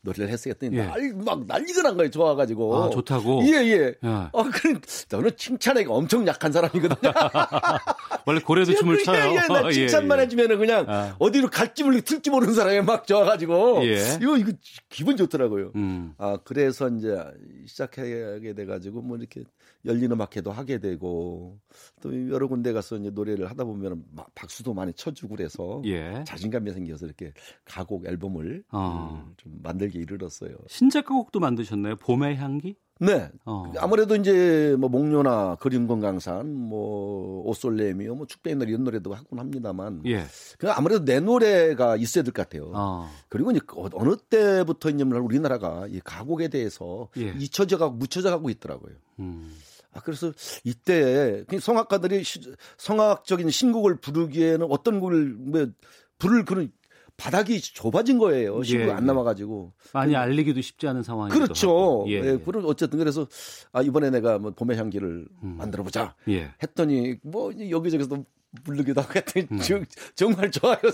노래를 했었더니 예. 난막 난리가 난 거예요. 좋아가지고. 아, 좋다고? 예, 예. 예. 아, 그래. 저는 칭찬하기가 엄청 약한 사람이거든요. 원래 고래도 춤을 춰요. 예, 예, 나 칭찬만 예, 예. 해주면은 그냥 아. 어디로 갈지 모르고 틀지 모르는 사람이 막 좋아가지고. 예. 이거, 이거 기분 좋더라고요. 음. 아, 그래서 이제 시작하게 돼가지고 뭐 이렇게 열린 음악회도 하게 되고 또 여러 군데 가서 이제 노래를 하다 보면 막 박수도 많이 쳐주고 그래서 예. 자신감이 생겨서 이렇게 가곡 앨범을 어. 음, 좀 만들게 이르렀어요. 신작곡도 만드셨나요? 봄의 향기? 네. 어. 아무래도 이제 뭐 목료나 그림 건강산, 뭐 오솔레미오, 뭐 축배의 이런 노래도 하곤 합니다만, 예. 그 아무래도 내 노래가 있어야 될 것 같아요. 어. 그리고 이제 어느 때부터 이제 우리나라가 이 가곡에 대해서 예. 잊혀져가고 묻혀져가고 있더라고요. 음. 아, 그래서 이때 그 성악가들이 성악적인 신곡을 부르기에는 어떤 곡을 뭐 부를 그런 바닥이 좁아진 거예요. 신곡 예, 안 예. 남아가지고 많이 알리기도 쉽지 않은 상황이 그렇죠. 예, 예. 그럼 어쨌든 그래서 아 이번에 내가 뭐 봄의 향기를 음. 만들어보자 예. 했더니 뭐 여기저기서 부르기도 하고 했더니 음. 정말 좋아요.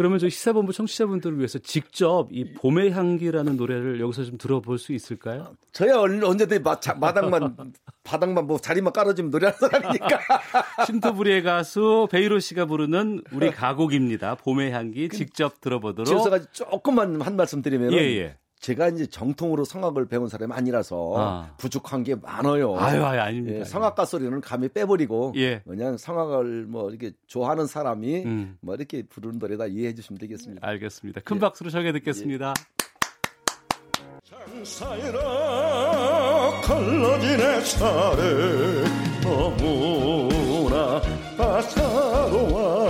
그러면 저 시사본부 청취자분들을 위해서 직접 이 봄의 향기라는 노래를 여기서 좀 들어볼 수 있을까요? 저야 언제든 마당만 바닥만 뭐 자리만 깔아주면 노래하는 사람이니까. 신토부리의 가수 베이로 씨가 부르는 우리 가곡입니다. 봄의 향기 그 직접 들어보도록. 지어서 조금만 한 말씀 드리면 예, 예. 제가 이제 정통으로 성악을 배운 사람이 아니라서 아. 부족한 게 많아요. 아유, 아유 아닙니다. 예, 성악가 소리는 감히 빼버리고 예. 그냥 성악을 뭐 이렇게 좋아하는 사람이 음. 뭐 이렇게 부르는 노래다 이해해 주시면 되겠습니다. 알겠습니다. 큰 예. 박수로 청해 듣겠습니다. 장사이라 갈라진 햇살에 너무나 따사로워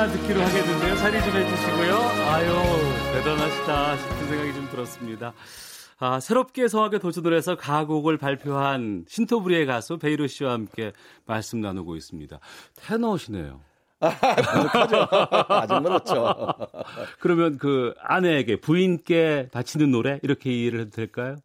1절만 듣기로 하겠는데요. 자리 좀 해주시고요. 아유, 대단하시다 싶은 생각이 좀 들었습니다. 아, 새롭게 성악에 도전을 해서 가곡을 발표한 신토부리의 가수 베이로 씨와 함께 말씀 나누고 있습니다. 테너시네요. 아직 멀었죠. 그러면 그 아내에게 부인께 바치는 노래 이렇게 이해를 해도 될까요?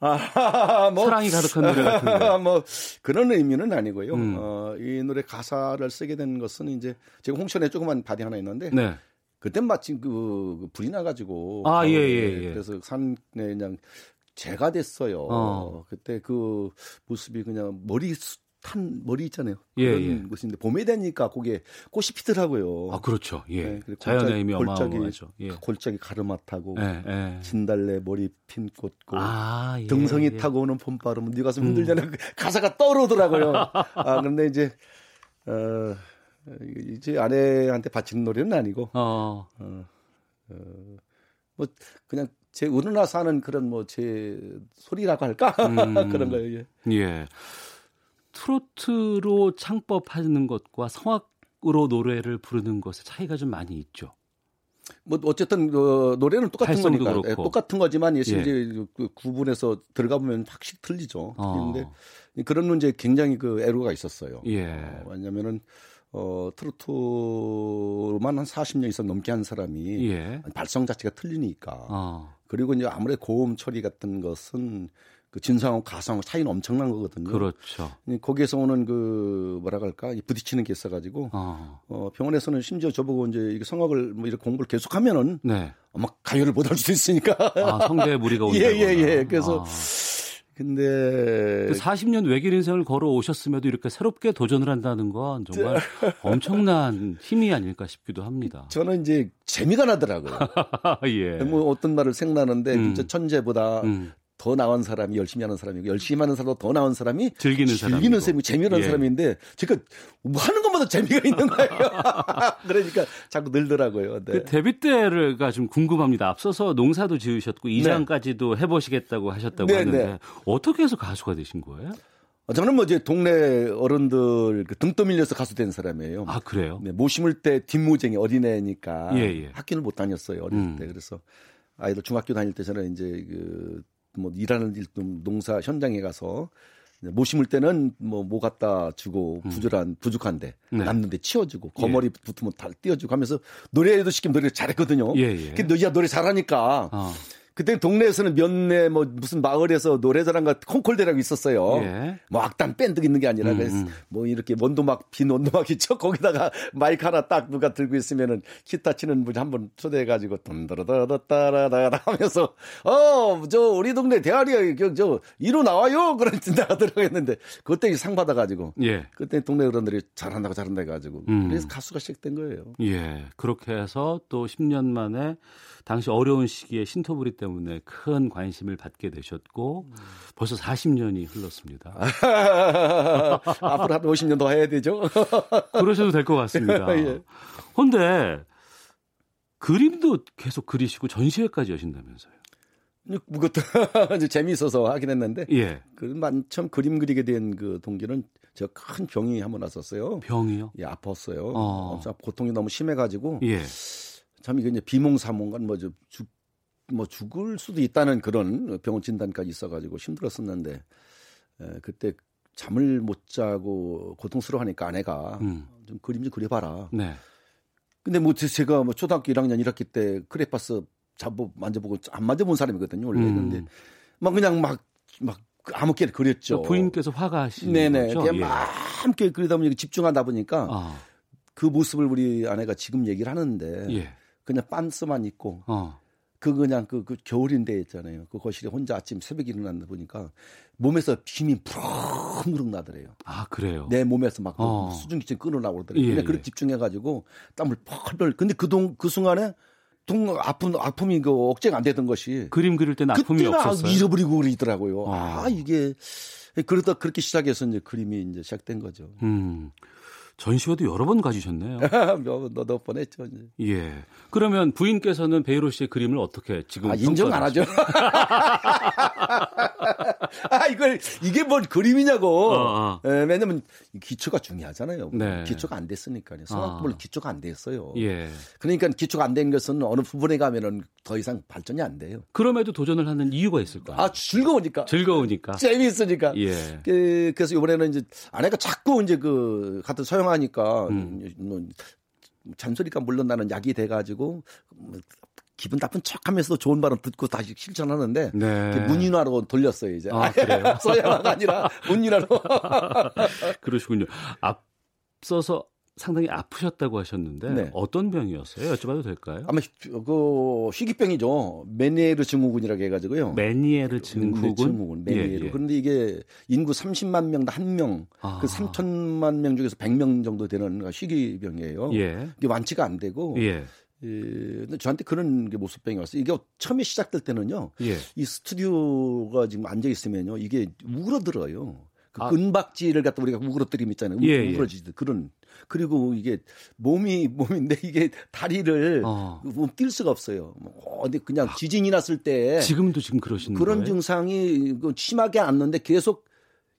아, 뭐, 사랑이 가득한 노래 같은데. 뭐 그런 의미는 아니고요. 음. 어, 이 노래 가사를 쓰게 된 것은 이제 제가 홍천에 조그만 밭이 하나 있는데 네. 그때 마침 그, 그 불이 나가지고 아 예예 예, 예. 그래서 산에 그냥 재가 됐어요. 어. 그때 그 모습이 그냥 머리 탄 머리 있잖아요. 예, 그런 예. 것인데 봄에 되니까 거기에 꽃이 피더라고요. 아 그렇죠. 예. 네, 자연의 힘이 어마어마하죠. 예. 골짜기 가르마타고 예, 예. 진달래 머리핀 꽂고 아, 예, 등성이 예. 타고 오는 봄바람은 네 가슴 흔들잖아 음. 가사가 떠오르더라고요. 아 그런데 이제 어 이제 아내한테 바치는 노래는 아니고 어. 어, 어, 뭐 그냥 제 우러나서 하는 그런 뭐 제 소리라고 할까 음. 그런 거예요. 예. 예. 트로트로 창법하는 것과 성악으로 노래를 부르는 것의 차이가 좀 많이 있죠. 뭐 어쨌든 어, 노래는 똑같은 거니까 예, 똑같은 거지만 예시 예. 그 구분해서 들어가 보면 확실히 틀리죠. 그런데 어. 그런 문제 굉장히 그 애로가 있었어요. 예. 어, 왜냐면은 어 트로트만 한 40년 이상 넘게 한 사람이 예. 발성 자체가 틀리니까. 어. 그리고 이제 아무래도 고음 처리 같은 것은 그 진상하고 가상하고 차이는 엄청난 거거든요. 그렇죠. 거기에서 오는 그 뭐라 할까 부딪히는 게 있어가지고 어. 어 병원에서는 심지어 저보고 이제 이게 성악을 뭐 이렇게 공부를 계속하면은 네. 아마 가요를 못 할 수도 있으니까 아, 성대에 무리가 온다. 예예예. 예, 예. 그래서 아. 근데 40년 그 외길 인생을 걸어 오셨음에도 이렇게 새롭게 도전을 한다는 건 정말 엄청난 힘이 아닐까 싶기도 합니다. 저는 이제 재미가 나더라고요. 예. 뭐 어떤 말을 생나는데 음. 진짜 천재보다 음. 더 나은 사람이 열심히 하는 사람이고 열심히 하는 사람도 더 나은 사람이 즐기는 사람 즐기는 사람이 재미있는 예. 사람인데 제가 뭐 하는 것마다 재미가 있는 거예요. 그러니까 자꾸 늘더라고요. 네. 그 데뷔 때가 좀 궁금합니다. 앞서서 농사도 지으셨고 이장까지도 네. 해보시겠다고 하셨다고 네, 하는데 네. 어떻게 해서 가수가 되신 거예요? 어, 저는 뭐 이제 동네 어른들 그등 떠밀려서 가수 된 사람이에요. 아 그래요? 네, 모 심을 때 뒷모쟁이 어린애니까 예, 예. 학교를 못 다녔어요 어릴 음. 때 그래서 아이들 중학교 다닐 때 저는 이제 그 뭐 일하는 일 농사 현장에 가서 모 심을 때는 뭐모 갖다 주고 음. 부족한 부족한데 네. 남는데 치워주고 거머리 예. 붙으면 다 띄워주고 하면서 노래도 시키면 노래 잘했거든요. 예, 예. 근데 야 노래 잘하니까. 어. 그때 동네에서는 몇내 뭐 무슨 마을에서 노래자랑과 콩콜대라고 있었어요. 예. 뭐 악단 밴드 있는 게 아니라 음, 음. 뭐 이렇게 원도막 빈 원도막 있죠. 거기다가 마이크 하나 딱 누가 들고 있으면은 기타 치는 분이 한번 초대해 가지고 던더러더더따라다 하면서 어 저 우리 동네 대화리 저 이로 나와요 그런 진다가 들어갔는데 그때 상 받아 가지고 예. 그때 동네 어른들이 잘한다고 잘한다 해 가지고 음. 그래서 가수가 시작된 거예요. 예. 그렇게 해서 또 10년 만에 당시 어려운 시기에 신토부리 때문에 큰 관심을 받게 되셨고 음. 벌써 40년이 흘렀습니다. 앞으로 한 50년 더 해야 되죠? 그러셔도 될 것 같습니다. 그런데 예. 그림도 계속 그리시고 전시회까지 여신다면서요? 그것도 재미있어서 하긴 했는데 예. 그 처음 그림 그리게 된 그 동기는 저큰 병이 한 번 왔었어요. 병이요? 예, 아팠어요. 어. 고통이 너무 심해가지고 예. 참 이게 이제 비몽사몽간 뭐, 죽, 뭐 죽을 수도 있다는 그런 병원 진단까지 있어가지고 힘들었었는데 에, 그때 잠을 못 자고 고통스러워하니까 아내가 음. 좀 그림 좀 그려봐라. 네. 근데 뭐 제가 뭐 초등학교 1학년 1학기 때 크레파스 잡고 만져보고 안 만져본 사람이거든요 원래. 음. 근데 막 그냥 막막 아무렇게 그렸죠. 부인께서 화가 하시는 네네. 거죠? 그냥 예. 막 함께 그리다 보니까 집중하다 보니까 아. 그 모습을 우리 아내가 지금 얘기를 하는데 예. 그냥 빤스만 입고 어. 그 그냥 그, 그 겨울인데 있잖아요. 그 거실에 혼자 아침 새벽에 일어났는데 보니까 몸에서 힘이 부럭부럭 나더래요. 아 그래요? 내 몸에서 막 어. 수증기층 끊어나고 그러더래요. 예, 그냥 그렇게 예. 집중해가지고 땀을 펄펄. 근데 그동 그 순간에 동 아픈 아픔이 그 억제가 안 되던 것이 그림 그릴 때는 아픔이 없었어요. 잊어버리고 그러더라고요. 아. 아 이게 그러다 그렇게 시작해서 이제 그림이 이제 시작된 거죠. 음. 전시회도 여러 번 가주셨네요. 너몇 번 했죠. 이제. 예. 그러면 부인께서는 베이로 씨의 그림을 어떻게 지금 아, 인정 안 하죠. 아 이걸 이게 뭔 그림이냐고. 어, 어. 예, 왜냐면 기초가 중요하잖아요. 네. 기초가 안 됐으니까요. 성악물 어. 기초가 안 됐어요. 예. 그러니까 기초가 안 된 것은 어느 부분에 가면은 더 이상 발전이 안 돼요. 그럼에도 도전을 하는 이유가 있을까요? 아 즐거우니까. 즐거우니까. 재미있으니까. 예. 그, 래서 이번에는 이제 아내가 자꾸 이제 그 같은 서영 사용하니까 음. 뭐 잔소리가 물론 나는 약이 돼가지고 뭐 기분 나쁜 척하면서도 좋은 발음 듣고 다시 실천하는데 네. 문인화로 돌렸어요 이제. 아, 그래요? 서양화가 아니라 문인화로. 그러시군요. 앞서서 상당히 아프셨다고 하셨는데 네. 어떤 병이었어요? 여쭤봐도 될까요? 아마 그 희귀병이죠. 메니에르 증후군이라고 해가지고요. 메니에르 증후군. 증후군 메니에르. 예, 예. 그런데 이게 인구 30만 명당 한 명, 아. 그 3천만 명 중에서 100명 정도 되는 희귀병이에요. 예. 이게 완치가 안 되고. 예. 예, 근데 저한테 그런 게 모습병이 왔어요. 이게 처음에 시작될 때는요. 예. 이 스튜디오가 지금 앉아 있으면요. 이게 우그러들어요. 그 아. 근박지를 갖다 우리가 우그러뜨림 있잖아요. 예, 우그러지듯 예. 그런 그리고 이게 몸이 몸인데 이게 다리를 어. 뛸 수가 없어요. 뭐 어디 그냥 지진이 났을 때 지금도 지금 그러시는 그런 거예요? 증상이 그 심하게 않는데 계속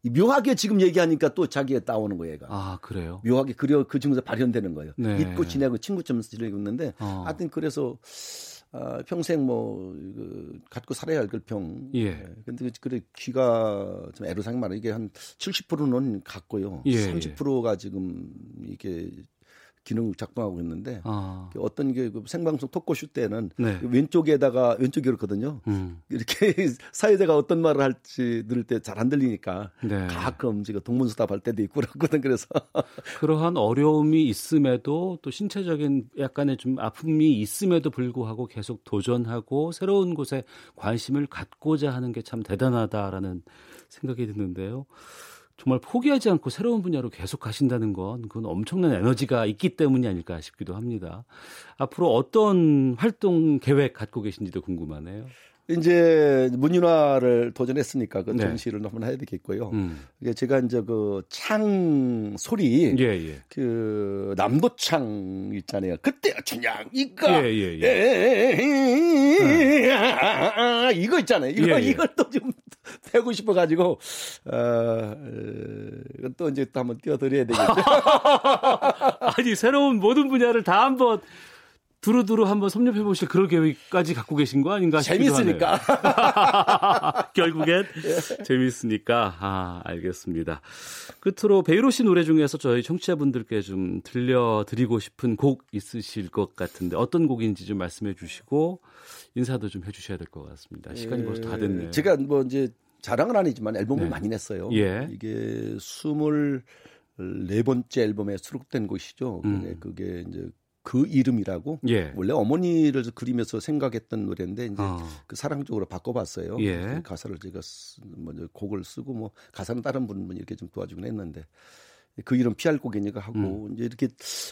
묘하게 지금 얘기하니까 또 자기가 따오는 거예요. 얘가. 아 그래요? 묘하게 그려 그 증상 발현되는 거예요. 네. 잊고 지내고 친구처럼 지내고 있는데 어. 하여튼 그래서 아, 평생 뭐, 그, 갖고 살아야 할그 병. 예. 예. 근데 그래, 귀가 좀 애로사항 말하 이게 한 70%는 갖고요. 예. 30%가 지금 이게 기능 작동하고 있는데 아. 어떤 게그 생방송 토크쇼 때는 네. 왼쪽에다가 왼쪽이 그렇거든요. 음. 이렇게 사회자가 어떤 말을 할지 들을 때 잘 안 들리니까 네. 가끔 지금 동문서답 할 때도 있고 그렇거든 그래서 그러한 어려움이 있음에도 또 신체적인 약간의 좀 아픔이 있음에도 불구하고 계속 도전하고 새로운 곳에 관심을 갖고자 하는 게 참 대단하다라는 생각이 드는데요. 정말 포기하지 않고 새로운 분야로 계속 가신다는 건 그건 엄청난 에너지가 있기 때문이 아닐까 싶기도 합니다. 앞으로 어떤 활동 계획 갖고 계신지도 궁금하네요. 이제 문인화를 도전했으니까 그 네. 전시를 한번 해야 되겠고요. 음. 제가 이제 그 창 소리, 예, 예. 그 남도창 있잖아요. 그때 춘향 이거, 예, 예, 예. 예, 예, 예. 아, 이거 있잖아요. 이거 예, 이걸 또좀 패고 싶어 가지고 어, 이건 또 이제 또 한번 띄워드려야 되겠죠. 아니 새로운 모든 분야를 다 한번 두루두루 한번 섭렵해 보실 그런 계획까지 갖고 계신 거 아닌가 싶기도 재밌으니까. 결국엔 예. 재밌으니까. 아, 알겠습니다. 끝으로 베이로 씨 노래 중에서 저희 청취자분들께 좀 들려드리고 싶은 곡 있으실 것 같은데 어떤 곡인지 좀 말씀해 주시고 인사도 좀 해 주셔야 될 것 같습니다. 시간이 벌써 다 됐네요. 제가 뭐 이제 자랑은 아니지만 앨범을 네. 많이 냈어요. 예. 이게 스물 네 번째 앨범에 수록된 곳이죠. 음. 그게 이제 그 이름이라고 예. 원래 어머니를 그리면서 생각했던 노래인데 이제 어. 그 사랑 쪽으로 바꿔봤어요. 예. 가사를 제가 쓰, 먼저 뭐 곡을 쓰고 뭐 가사는 다른 분 이렇게 좀 도와주긴 했는데 그 이름 피할 곡이니까 하고 음. 이제 이렇게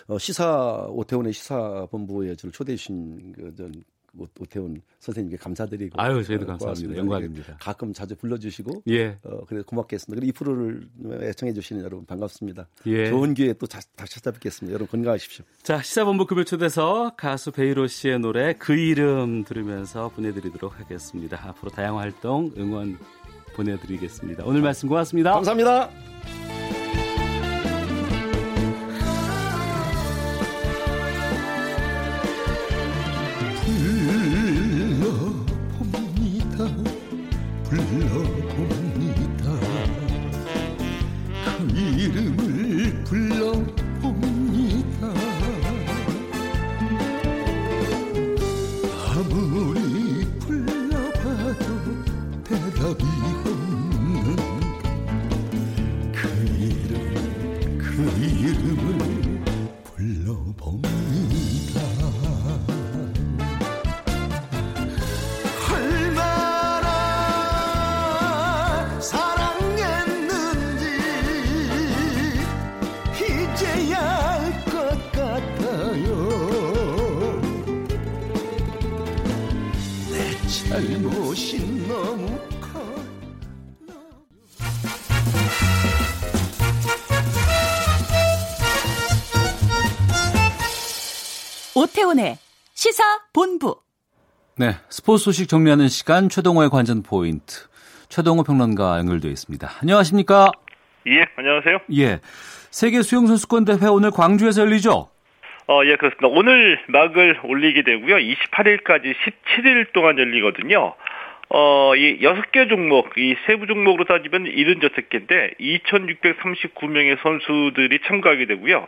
어, 시사 오태훈의 시사 본부에 저를 초대해 주신 그전 오태훈 선생님께 감사드리고. 아유 저희도 어, 감사합니다. 영광입니다. 가끔 자주 불러주시고. 예. 어, 그래 고맙겠습니다. 그리고 이 프로를 애청해 주시는 여러분 반갑습니다. 예. 좋은 기회에 또 다시 찾아뵙겠습니다. 여러분 건강하십시오. 자 시사본부 급여 초대서 가수 베이로 씨의 노래 그 이름 들으면서 보내드리도록 하겠습니다. 앞으로 다양한 활동 응원 보내드리겠습니다. 오늘 말씀 고맙습니다. 감사합니다. 스포츠 소식 정리하는 시간 최동호의 관전 포인트. 최동호 평론가 연결되어 있습니다. 안녕하십니까? 예, 안녕하세요. 예. 세계 수영 선수권 대회 오늘 광주에서 열리죠? 어, 예, 그렇습니다. 오늘 막을 올리게 되고요. 28일까지 17일 동안 열리거든요. 어, 이 여섯 개 종목, 이 세부 종목으로 따지면 76개인데 2,639명의 선수들이 참가하게 되고요.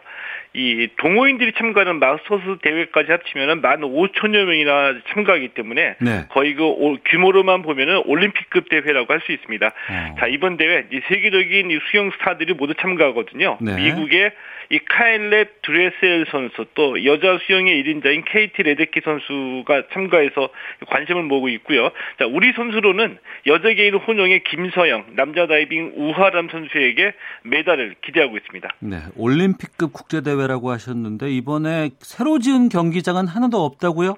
이 동호인들이 참가하는 마스터스 대회까지 합치면은 만 5천여 명이나 참가하기 때문에 네. 거의 그 규모로만 보면은 올림픽급 대회라고 할 수 있습니다. 어. 자 이번 대회 이 세계적인 이 수영 스타들이 모두 참가하거든요. 네. 미국의 이 카엘렙 드레셀 선수 또 여자 수영의 1인자인 케이티 레데키 선수가 참가해서 관심을 모으고 있고요. 자, 우리 선수로는 여자 개인 혼영의 김서영, 남자 다이빙 우하람 선수에게 메달을 기대하고 있습니다. 네, 올림픽급 국제 대회라고 하셨는데 이번에 새로 지은 경기장은 하나도 없다고요?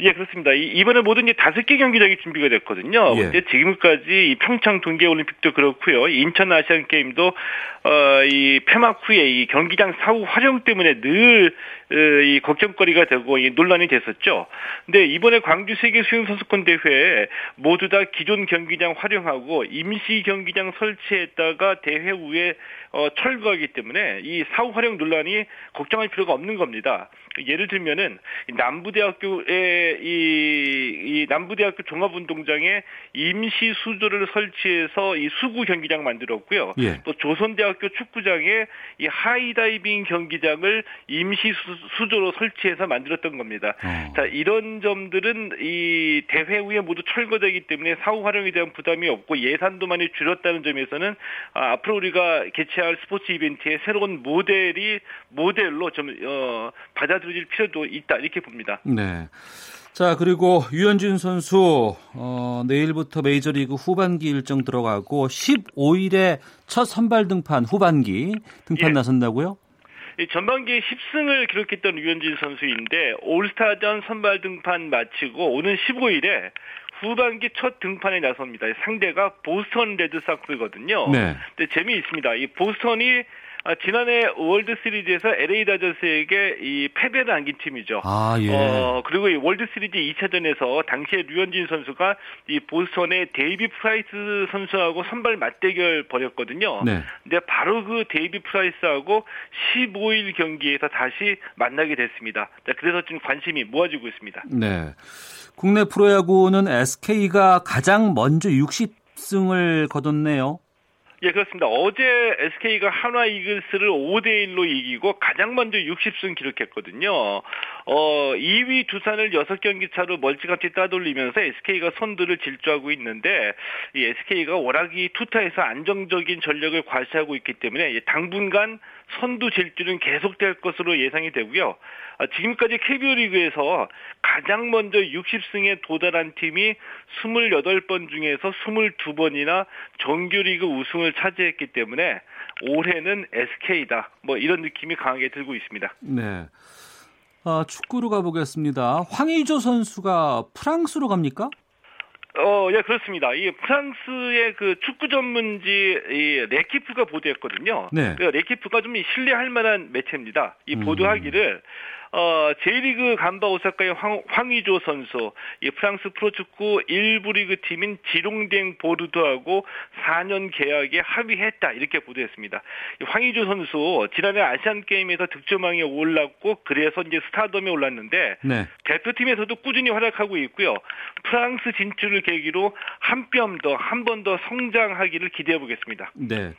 예, 그렇습니다. 이번에 모든 게 다섯 개 경기장이 준비가 됐거든요. 예. 지금까지 이 평창 동계올림픽도 그렇고요. 인천 아시안 게임도 어, 이 폐막 후에 이 경기장 사후 활용 때문에 늘 이 어, 걱정거리가 되고 이 논란이 됐었죠. 근데 이번에 광주 세계 수영 선수권 대회에 모두 다 기존 경기장 활용하고 임시 경기장 설치했다가 대회 후에 어, 철거하기 때문에 이 사후 활용 논란이 걱정할 필요가 없는 겁니다. 예를 들면은 남부대학교에 이, 이 남부대학교 종합운동장에 임시 수조를 설치해서 이 수구 경기장 만들었고요. 예. 또 조선대학교 축구장에 이 하이다이빙 경기장을 임시 수, 조로 설치해서 만들었던 겁니다. 어. 자 이런 점들은 이 대회 후에 모두 철거되기 때문에 사후 활용에 대한 부담이 없고 예산도 많이 줄였다는 점에서는 아, 앞으로 우리가 개최할 스포츠 이벤트의 새로운 모델이 모델로 좀 어, 받아들일 필요도 있다 이렇게 봅니다. 네. 자, 그리고 유현진 선수, 어, 내일부터 메이저리그 후반기 일정 들어가고 15일에 첫 선발 등판 후반기 등판 예. 나선다고요? 전반기에 10승을 기록했던 류현진 선수인데 올스타전 선발 등판 마치고 오는 15일에 후반기 첫 등판에 나섭니다. 상대가 보스턴 레드삭스거든요. 네. 근데 재미있습니다. 이 보스턴이 아, 지난해 월드 시리즈에서 LA 다저스에게 이 패배를 안긴 팀이죠. 아, 예. 어, 그리고 이 월드 시리즈 2차전에서 당시에 류현진 선수가 이 보스턴의 데이비드 프라이스 선수하고 선발 맞대결 벌였거든요. 네. 근데 바로 그 데이비드 프라이스하고 15일 경기에서 다시 만나게 됐습니다. 그래서 좀 관심이 모아지고 있습니다. 네. 국내 프로야구는 SK가 가장 먼저 60승을 거뒀네요. 예, 그렇습니다. 어제 SK가 한화 이글스를 5대 1로 이기고 가장 먼저 60승 기록했거든요. 어, 2위 두산을 6경기 차로 멀찌감치 따돌리면서 SK가 선두를 질주하고 있는데 이 SK가 워낙 이 투타에서 안정적인 전력을 과시하고 있기 때문에 당분간 선두 질주는 계속될 것으로 예상이 되고요. 아, 지금까지 KBO 리그에서 가장 먼저 60승에 도달한 팀이 28번 중에서 22번이나 정규리그 우승을 차지했기 때문에 올해는 SK다. 뭐 이런 느낌이 강하게 들고 있습니다. 네. 아, 축구로 가보겠습니다. 황의조 선수가 프랑스로 갑니까? 어, 예, 그렇습니다. 이 프랑스의 그 축구 전문지 이 레키프가 보도했거든요. 네. 그 레키프가 좀 신뢰할 만한 매체입니다. 이 보도하기를 음. 어, J리그 간바 오사카의 황, 황의조 선수, 이 프랑스 프로축구 1부 리그 팀인 지롱댕 보르도하고 4년 계약에 합의했다. 이렇게 보도했습니다. 황의조 선수 지난해 아시안 게임에서 득점왕에 올랐고 그래서 이제 스타덤에 올랐는데 네. 대표팀에서도 꾸준히 활약하고 있고요. 프랑스 진출을 계기로 한 뼘 더, 한 번 더 성장하기를 기대해 보겠습니다. 네.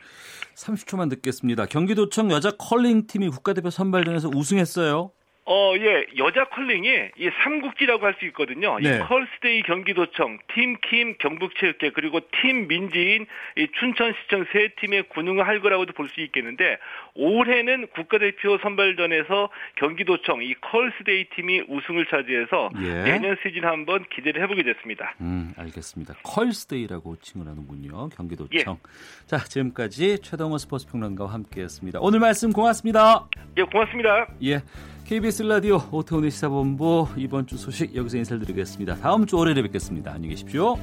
30초만 듣겠습니다. 경기도청 여자 컬링 팀이 국가대표 선발전에서 우승했어요. 어, 예, 여자 컬링이 이 삼국지라고 할 수 있거든요. 네. 이 컬스데이 경기도청, 팀킴 경북체육회 그리고 팀 민지인 이 춘천시청 세 팀의 군웅할거라고도 볼 수 있겠는데 올해는 국가대표 선발전에서 경기도청 이 컬스데이 팀이 우승을 차지해서 예. 내년 시즌 한번 기대를 해보게 됐습니다. 음, 알겠습니다. 컬스데이라고 칭을 하는군요. 경기도청. 예. 자, 지금까지 최동호 스포츠 평론가와 함께했습니다. 오늘 말씀 고맙습니다. 예, 고맙습니다. 예. KBS 라디오 오태훈의 시사본부 이번 주 소식 여기서 인사드리겠습니다. 다음 주 월요일에 뵙겠습니다. 안녕히 계십시오.